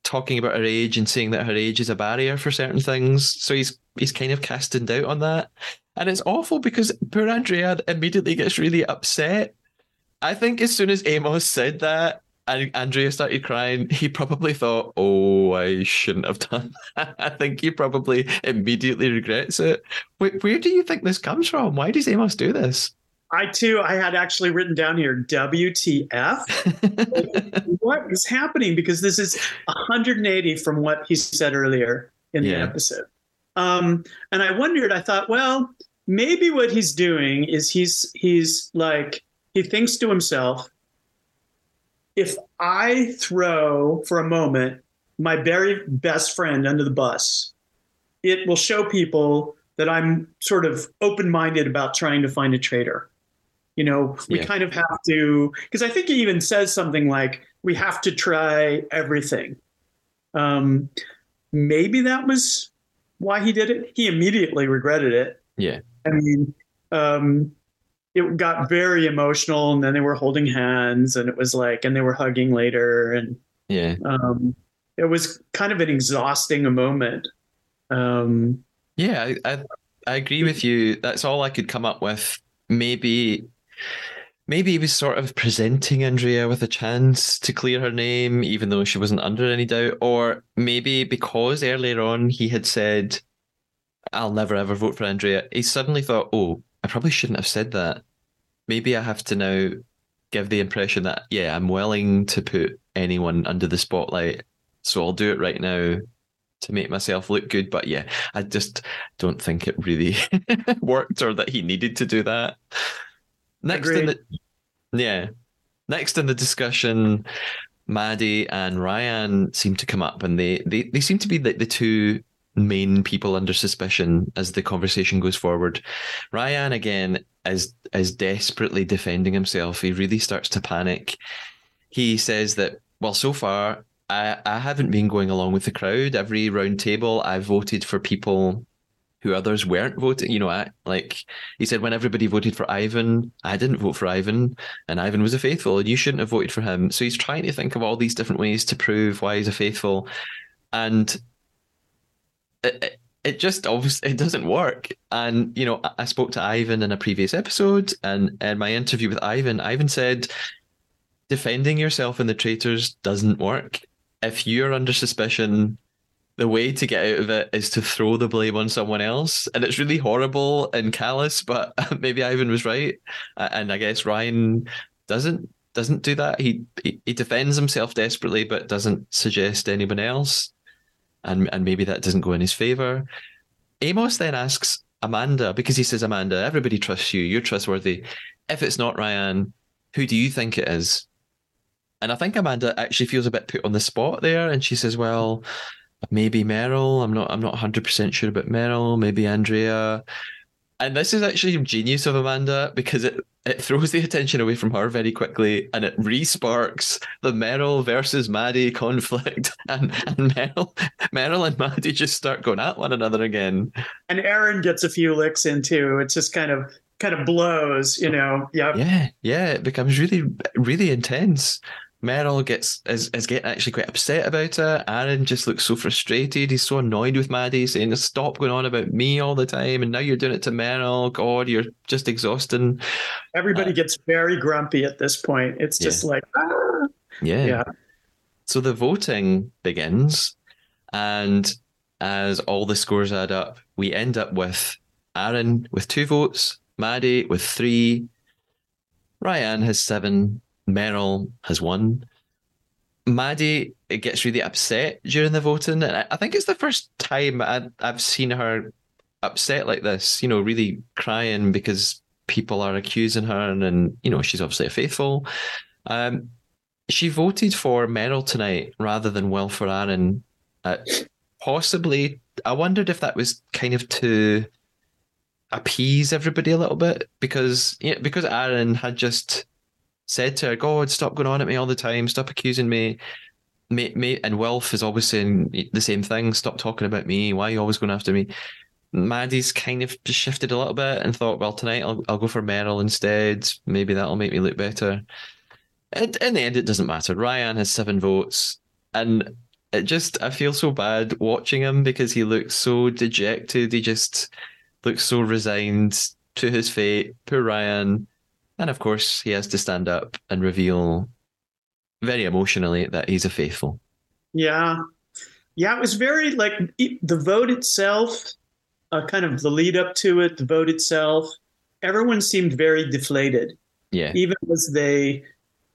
talking about her age and saying that her age is a barrier for certain things. So he's he's kind of casting doubt on that. And it's awful because poor Andrea immediately gets really upset. I think as soon as Amos said that, and Andrea started crying, he probably thought, "Oh, I shouldn't have done." That. I think he probably immediately regrets it. Where, where do you think this comes from? Why does Amos do this? I too, I had actually written down here, WTF? what is happening? Because this is 180 from what he said earlier in the episode. Um, and I wondered, I thought, well, maybe what he's doing is he's he's like he thinks to himself, if I throw for a moment my very best friend under the bus, it will show people that I'm sort of open-minded about trying to find a traitor. You know, we Yeah. kind of have to because I think he even says something like we have to try everything. Um, maybe that was why he did it. He immediately regretted it. Yeah. I mean, um, it got very emotional, and then they were holding hands, and it was like, and they were hugging later, and Yeah. um, it was kind of an exhausting moment. Um, Yeah, I, I I agree with you. That's all I could come up with. Maybe maybe he was sort of presenting Andrea with a chance to clear her name, even though she wasn't under any doubt. Or maybe because earlier on he had said, I'll never ever vote for Andrea, he suddenly thought, Oh, I probably shouldn't have said that. Maybe I have to now give the impression that, yeah, I'm willing to put anyone under the spotlight. So I'll do it right now to make myself look good. But yeah, I just don't think it really worked or that he needed to do that. Next in the yeah. Next in the discussion, Maddie and Ryan seem to come up and they they, they seem to be the, the two main people under suspicion as the conversation goes forward. Ryan again is is desperately defending himself. He really starts to panic. He says that well so far I, I haven't been going along with the crowd. Every round table I've voted for people who others weren't voting. You know, I, like he said, when everybody voted for Ivan, I didn't vote for Ivan, and Ivan was a faithful, and you shouldn't have voted for him. So he's trying to think of all these different ways to prove why he's a faithful, and it, it, it just obviously it doesn't work. And you know, I, I spoke to Ivan in a previous episode, and in my interview with Ivan, Ivan said defending yourself in the traitors doesn't work. If you're under suspicion, the way to get out of it is to throw the blame on someone else. And it's really horrible and callous, but maybe Ivan was right. And I guess Ryan doesn't doesn't do that. He, he he defends himself desperately, but doesn't suggest anyone else. And and maybe that doesn't go in his favor. Amos then asks Amanda, because he says, Amanda, everybody trusts you, you're trustworthy. If it's not Ryan, who do you think it is? And I think Amanda actually feels a bit put on the spot there, and she says, "Well, maybe Meryl. I'm not. I'm not 100 percent sure about Meryl. Maybe Andrea." And this is actually genius of Amanda because it it throws the attention away from her very quickly, and it re-sparks the Meryl versus Maddie conflict, and and Meryl Meryl and Maddie just start going at one another again. and Aaron gets a few licks in too. It's just kind of kind of blows, you know. Yeah. Yeah, yeah, it becomes really, really intense. Meryl gets is, is getting actually quite upset about it. Aaron just looks so frustrated. He's so annoyed with Maddie, saying, "Stop going on about me all the time, and now you're doing it to Meryl. God, you're just exhausting." Everybody gets very grumpy at this point. It's just like, ah. Yeah. Yeah. So the voting begins, and as all the scores add up, we end up with Aaron with two votes, Maddie with three, Ryan has seven, Meryl has won. Maddie it gets really upset during the voting, and I, think it's the first time I, I've seen her upset like this. You know, really crying because people are accusing her, and, and you know she's obviously a faithful. Um, she voted for Meryl tonight rather than Wilf or Aaron. Uh, possibly, I wondered if that was kind of to appease everybody a little bit because because Aaron had just said to her, God, stop going on at me all the time, stop accusing me. Mate, mate, and Wilf is always saying the same thing. Stop talking about me. Why are you always going after me? Maddie's kind of just shifted a little bit and thought, well, tonight I'll I'll go for Meryl instead. Maybe that'll make me look better. And in the end, it doesn't matter. Ryan has seven votes, and it just I feel so bad watching him because he looks so dejected. He just looks so resigned to his fate. Poor Ryan. And of course, he has to stand up and reveal very emotionally that he's a faithful. Yeah. Yeah, it was very like the vote itself, uh, kind of the lead up to it, the vote itself. Everyone seemed very deflated. Yeah. Even as they,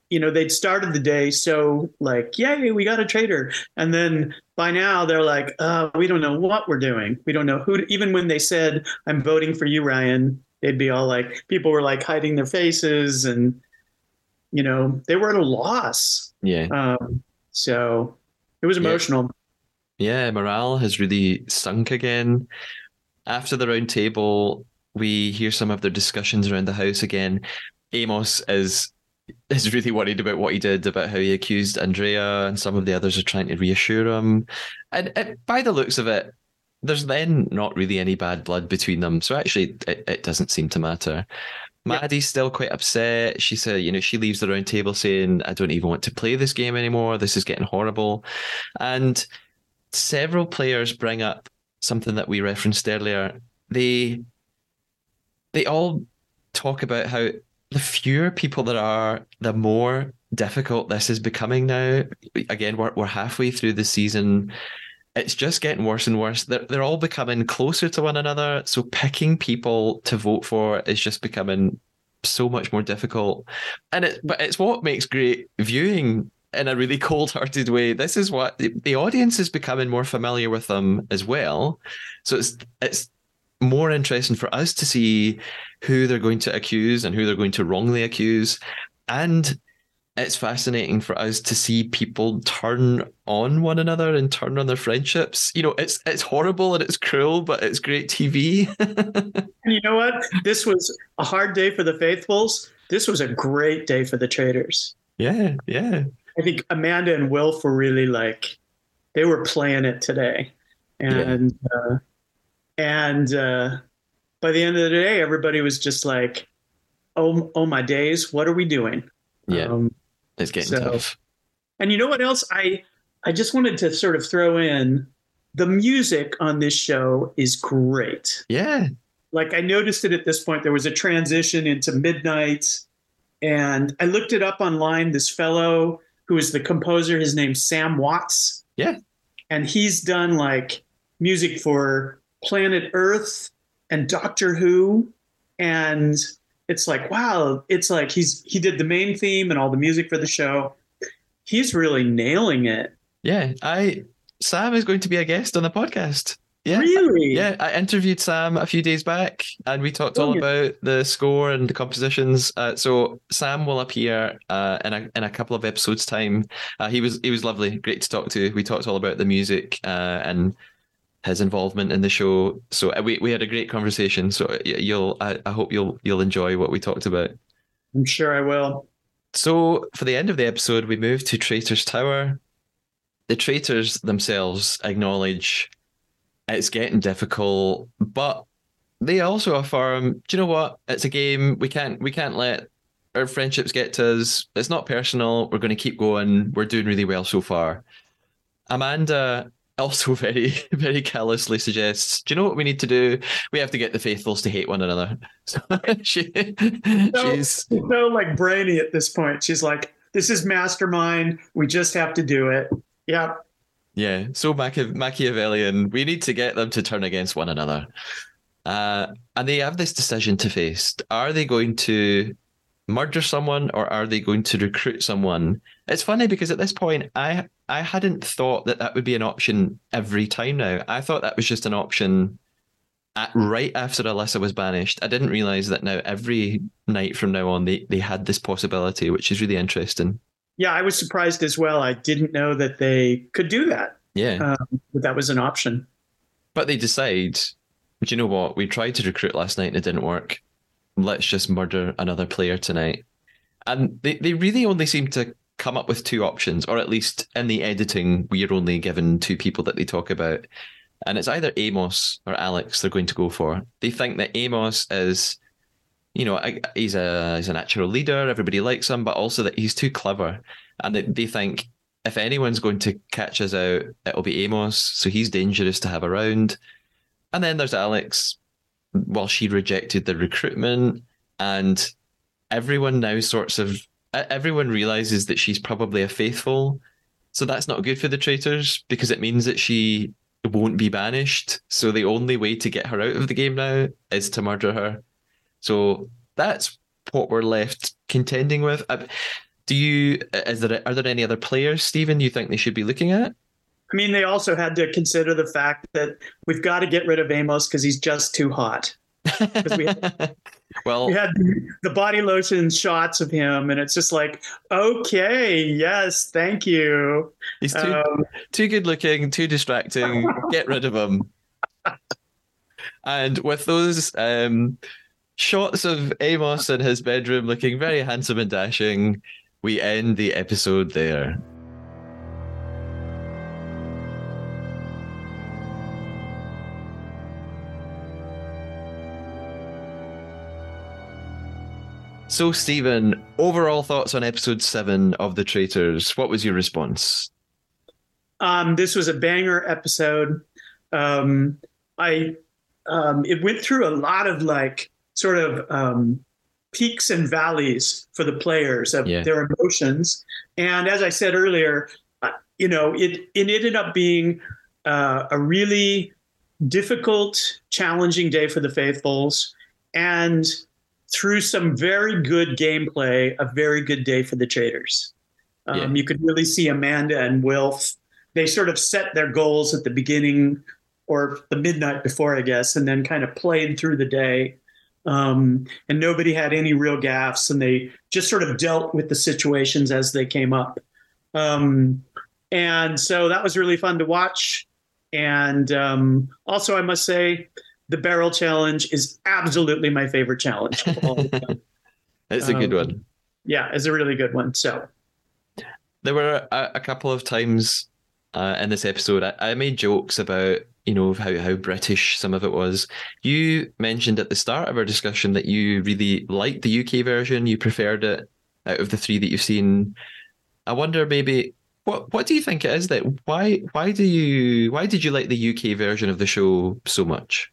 you know, they'd started the day so like, yay, we got a traitor. And then by now they're like, uh, we don't know what we're doing. We don't know who, to, even when they said, I'm voting for you, Ryan, they'd be all like, people were like hiding their faces and, you know, they were at a loss. Yeah. Um, so it was emotional. Yeah, morale has really sunk again. After the round table, we hear some of their discussions around the house again. Amos is is really worried about what he did, about how he accused Andrea, and some of the others are trying to reassure him. And, and by the looks of it, there's then not really any bad blood between them. So actually, it, it doesn't seem to matter. Maddie's still quite upset. She said, you know, she leaves the round table saying, I don't even want to play this game anymore. This is getting horrible. And several players bring up something that we referenced earlier. They they all talk about how the fewer people there are, the more difficult this is becoming now. Again, we're we're halfway through the season. It's just getting worse and worse. They're they're all becoming closer to one another. So picking people to vote for is just becoming so much more difficult. And it but it's what makes great viewing in a really cold-hearted way. This is what the, the audience is becoming more familiar with them as well. So it's it's more interesting for us to see who they're going to accuse and who they're going to wrongly accuse. And it's fascinating for us to see people turn on one another and turn on their friendships. You know, it's it's horrible and it's cruel, but it's great TV. and you know what? This was a hard day for the faithfuls. This was a great day for the traitors. Yeah, yeah. I think Amanda and Wilf were really like they were playing it today, and yeah. uh, and uh, by the end of the day, everybody was just like, "Oh, oh my days, what are we doing?" Yeah, um, it's getting so, tough. And you know what else? I I just wanted to sort of throw in the music on this show is great. Yeah. Like I noticed it at this point. There was a transition into midnight, and I looked it up online. This fellow who is the composer. His name's Sam Watts. Yeah. And he's done like music for Planet Earth and Doctor Who. And it's like, wow, it's like he's he did the main theme and all the music for the show. He's really nailing it. Yeah. I Sam is going to be a guest on the podcast. Yeah. Really? Yeah. I interviewed Sam a few days back and we talked all about the score and the compositions. Uh, so Sam will appear uh, in a in a couple of episodes time. Uh, he was he was lovely, great to talk to. We talked all about the music uh, and his involvement in the show. So uh, we we had a great conversation. So you'll I, I hope you'll you'll enjoy what we talked about. I'm sure I will. So for the end of the episode, we move to Traitor's Tower. The traitors themselves acknowledge it's getting difficult, but they also affirm, do you know what? It's a game. We can't we can't let our friendships get to us. It's not personal. We're going to keep going. We're doing really well so far. Amanda also very very callously suggests, do you know what we need to do? We have to get the faithfuls to hate one another. So she, so, she's so like brainy at this point. She's like, this is mastermind. We just have to do it. Yep. Yeah, so Machi- Machiavellian. We need to get them to turn against one another. Uh, and they have this decision to face. Are they going to murder someone or are they going to recruit someone? It's funny because at this point, I I hadn't thought that that would be an option every time now. I thought that was just an option at, right after Alyssa was banished. I didn't realize that now every night from now on, they, they had this possibility, which is really interesting. Yeah, I was surprised as well. I didn't know that they could do that. Yeah. Um, that, that was an option. But they decide, do you know what? We tried to recruit last night and it didn't work. Let's just murder another player tonight. And they, they really only seem to come up with two options, or at least in the editing, we're only given two people that they talk about. And it's either Amos or Alex they're going to go for. They think that Amos is, you know, he's a he's a natural leader. Everybody likes him, but also that he's too clever. And they, they think if anyone's going to catch us out, it'll be Amos. So he's dangerous to have around. And then there's Alex. Well, she rejected the recruitment, and everyone now sorts of everyone realizes that she's probably a faithful. So that's not good for the traitors because it means that she won't be banished. So the only way to get her out of the game now is to murder her. So that's what we're left contending with. Uh, do you is there are there any other players, Steven, you think they should be looking at? I mean, they also had to consider the fact that we've got to get rid of Amos because he's just too hot. we had, well, we had the body lotion shots of him, and it's just like, okay, yes, thank you. He's too um, too good looking, too distracting. Get rid of him. and with those um, shots of Amos in his bedroom looking very handsome and dashing, we end the episode there. So, Steven, overall thoughts on episode seven of The Traitors. What was your response? Um, this was a banger episode. Um, I um, it went through a lot of like sort of um, peaks and valleys for the players of yeah. their emotions. And as I said earlier, uh, you know, it it ended up being uh, a really difficult, challenging day for the faithfuls, and through some very good gameplay, a very good day for the traitors. Um, yeah. You could really see Amanda and Wilf. They sort of set their goals at the beginning or the midnight before, I guess, and then kind of played through the day. Um, and nobody had any real gaffes, and they just sort of dealt with the situations as they came up. Um, and so that was really fun to watch. And um, also, I must say, the barrel challenge is absolutely my favorite challenge. it's a good um, one. Yeah, it's a really good one. So there were a, a couple of times uh, in this episode I, I, made jokes about you know how how British some of it was. You mentioned at the start of our discussion that you really liked the UK version. You preferred it out of the three that you've seen. I wonder maybe what what do you think it is that why why do you why did you like the UK version of the show so much?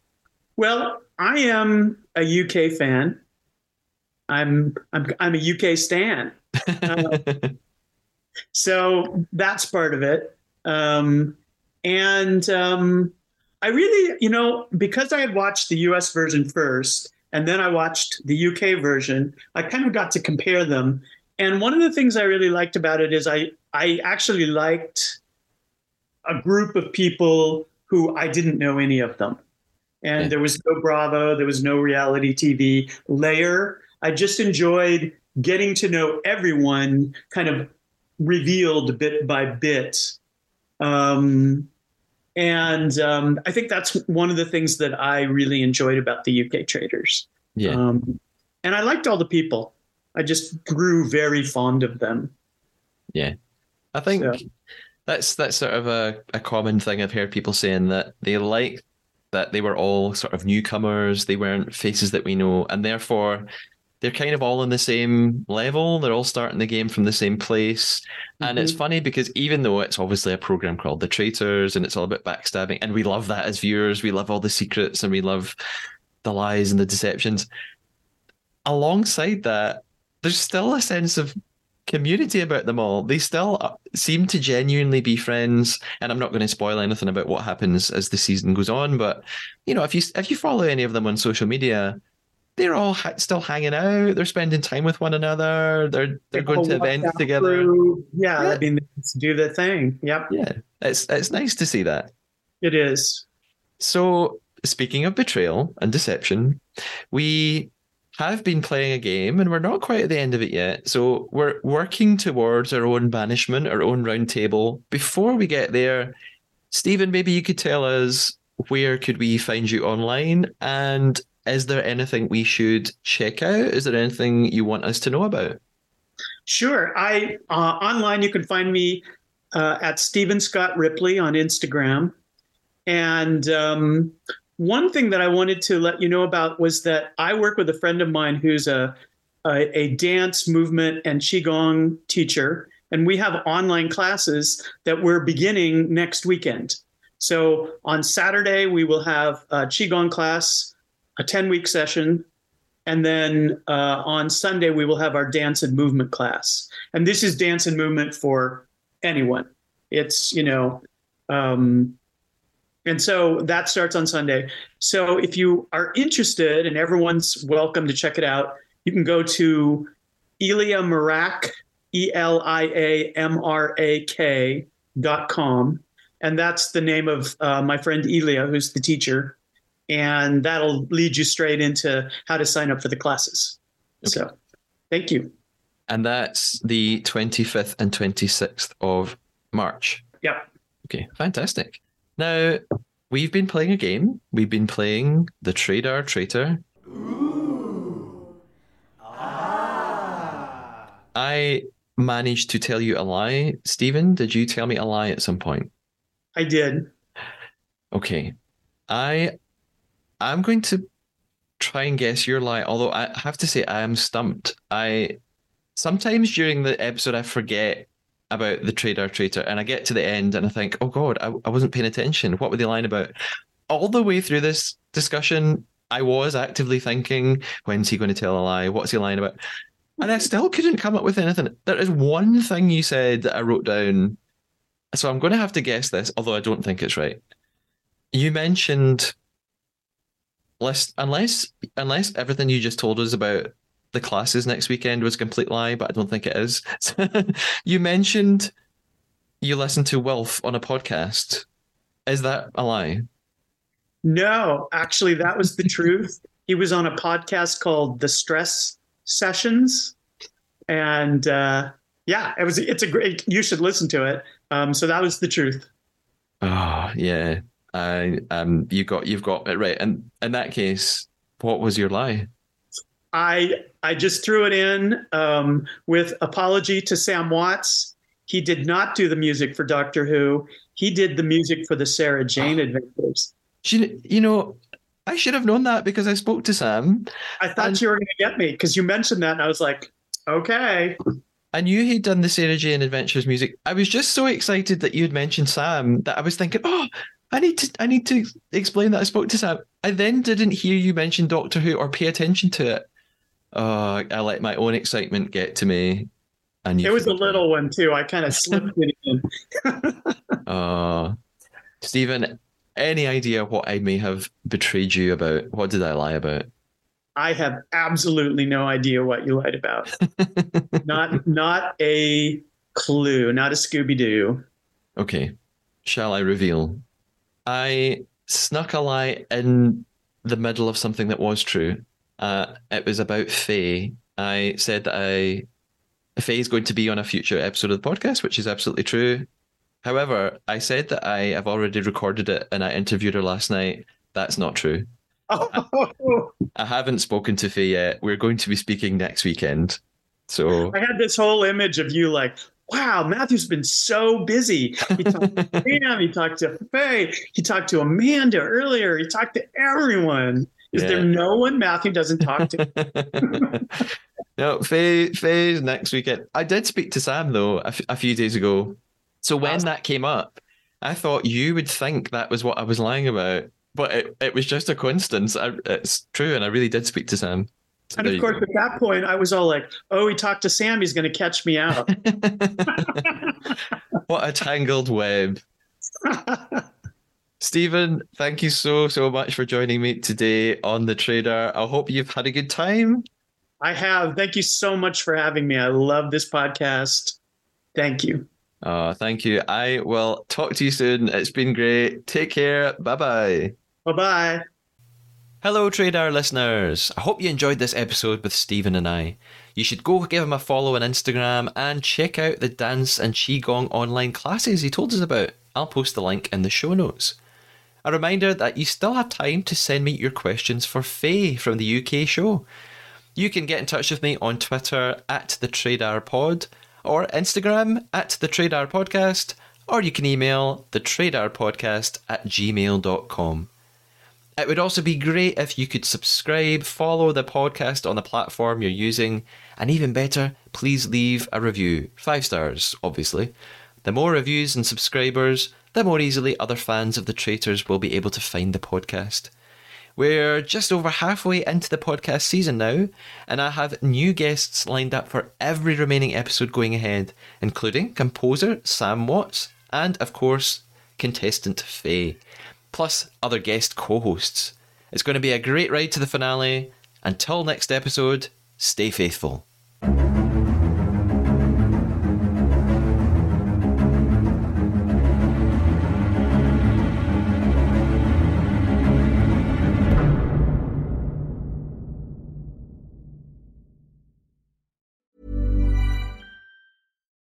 Well, I am a UK fan. I'm I'm I'm a UK stan. Uh, so that's part of it. Um, and um, I really, you know, because I had watched the US version first and then I watched the UK version, I kind of got to compare them. And one of the things I really liked about it is I I actually liked a group of people who I didn't know any of them and yeah. there was no Bravo, there was no reality TV layer. I just enjoyed getting to know everyone kind of revealed bit by bit. Um, and um, I think that's one of the things that I really enjoyed about the UK traitors. Yeah. Um, and I liked all the people. I just grew very fond of them. Yeah. I think so. that's that's sort of a, a common thing I've heard people saying that they like that they were all sort of newcomers. They weren't faces that we know, and therefore they're kind of all on the same level. They're all starting the game from the same place. Mm-hmm. And it's mm-hmm. funny because even though it's obviously a program called The Traitors and it's all about backstabbing, and we love that as viewers, we love all the secrets and we love the lies and the deceptions. Alongside that, there's still a sense of community about them all. They still uh, seem to genuinely be friends, and I'm not going to spoil anything about what happens as the season goes on. But you know, if you if you follow any of them on social media, they're all ha- still hanging out. They're spending time with one another. They're they're going to events together. Yeah, yeah, I mean, do the thing. Yep. Yeah, it's it's nice to see that. It is. So speaking of betrayal and deception, we have been playing a game and we're not quite at the end of it yet. So we're working towards our own banishment, our own round table. Before we get there, Steven, maybe you could tell us where could we find you online and is there anything we should check out? Is there anything you want us to know about? Sure. I uh, online you can find me uh, at Steven Scott Ripley on Instagram. And um, one thing that I wanted to let you know about was that I work with a friend of mine who's a a, a dance movement and qigong teacher, and we have online classes that we're beginning next weekend. So on Saturday we will have a qigong class, a ten week session and then uh, on Sunday, we will have our dance and movement class. And this is dance and movement for anyone. It's, you know, um, and so that starts on Sunday. So if you are interested, and everyone's welcome to check it out, you can go to Elia Mrak, E L I A M R A K dot com. And that's the name of uh, my friend Elia, who's the teacher and that'll lead you straight into how to sign up for the classes. Okay. So, thank you. And that's the 25th and 26th of March. Yeah. Okay, fantastic. Now, we've been playing a game. We've been playing the Traidar Traitor. Ooh. Ah. I managed to tell you a lie. Steven, did you tell me a lie at some point? I did. Okay. I I'm going to try and guess your lie. Although I have to say I am stumped. I sometimes during the episode I forget about the Traidar traitor and I get to the end and I think, oh God, I, I wasn't paying attention. What were they lying about? All the way through this discussion, I was actively thinking, when's he going to tell a lie? What's he lying about? And I still couldn't come up with anything. There is one thing you said that I wrote down. So I'm going to have to guess this, although I don't think it's right. You mentioned unless unless unless everything you just told us about the classes next weekend was a complete lie, but I don't think it is. you mentioned you listened to Wilf on a podcast. Is that a lie? No, actually, that was the truth. He was on a podcast called The Stress Sessions, and uh, yeah, it was. It's a great. You should listen to it. Um, so that was the truth. Oh yeah, uh, um, you got you've got it right. And in that case, what was your lie? I I just threw it in um, with apology to Sam Watts. He did not do the music for Doctor Who. He did the music for the Sarah Jane Adventures. She, you know, I should have known that because I spoke to Sam. I thought and, you were going to get me because you mentioned that, and I was like, okay. I knew he'd done the Sarah Jane Adventures music. I was just so excited that you'd mentioned Sam that I was thinking, oh, I need to I need to explain that I spoke to Sam. I then didn't hear you mention Doctor Who or pay attention to it. Oh, I let my own excitement get to me. And it was a little one too. I kind of slipped it in. uh, Steven, any idea what I may have betrayed you about? What did I lie about? I have absolutely no idea what you lied about. not not a clue, not a Scooby Doo. Okay. Shall I reveal? I snuck a lie in the middle of something that was true. Uh, it was about Faye. I said that I Faye is going to be on a future episode of the podcast, which is absolutely true. However, I said that I have already recorded it and I interviewed her last night. That's not true. I, I haven't spoken to Faye yet. We're going to be speaking next weekend. So I had this whole image of you like, wow, Matthew's been so busy. He talked to Pam, he talked to Faye, he talked to Amanda earlier, he talked to everyone. Is yeah. there no one Matthew doesn't talk to? no, Faye, Faye's next weekend. I did speak to Sam though a, f- a few days ago. So when that came up, I thought you would think that was what I was lying about, but it, it was just a coincidence. I, it's true, and I really did speak to Sam. So and of course, at that point, I was all like, "Oh, he talked to Sam. He's going to catch me out." what a tangled web. Steven, thank you so so much for joining me today on the Traidar. I hope you've had a good time. I have. Thank you so much for having me. I love this podcast. Thank you. Oh, thank you. I will talk to you soon. It's been great. Take care. Bye bye. Bye bye. Hello, Traidar listeners. I hope you enjoyed this episode with Steven and I. You should go give him a follow on Instagram and check out the dance and Qigong online classes he told us about. I'll post the link in the show notes. A reminder that you still have time to send me your questions for Faye from the UK show. You can get in touch with me on Twitter at the Traidar Pod or Instagram at the Traidar Podcast, or you can email the Traidar Podcast at gmail.com. It would also be great if you could subscribe, follow the podcast on the platform you're using, and even better, please leave a review. Five stars, obviously. The more reviews and subscribers, the more easily other fans of The Traitors will be able to find the podcast. We're just over halfway into the podcast season now, and I have new guests lined up for every remaining episode going ahead, including composer Sam Watts and, of course, contestant Faye, plus other guest co hosts. It's going to be a great ride to the finale. Until next episode, stay faithful.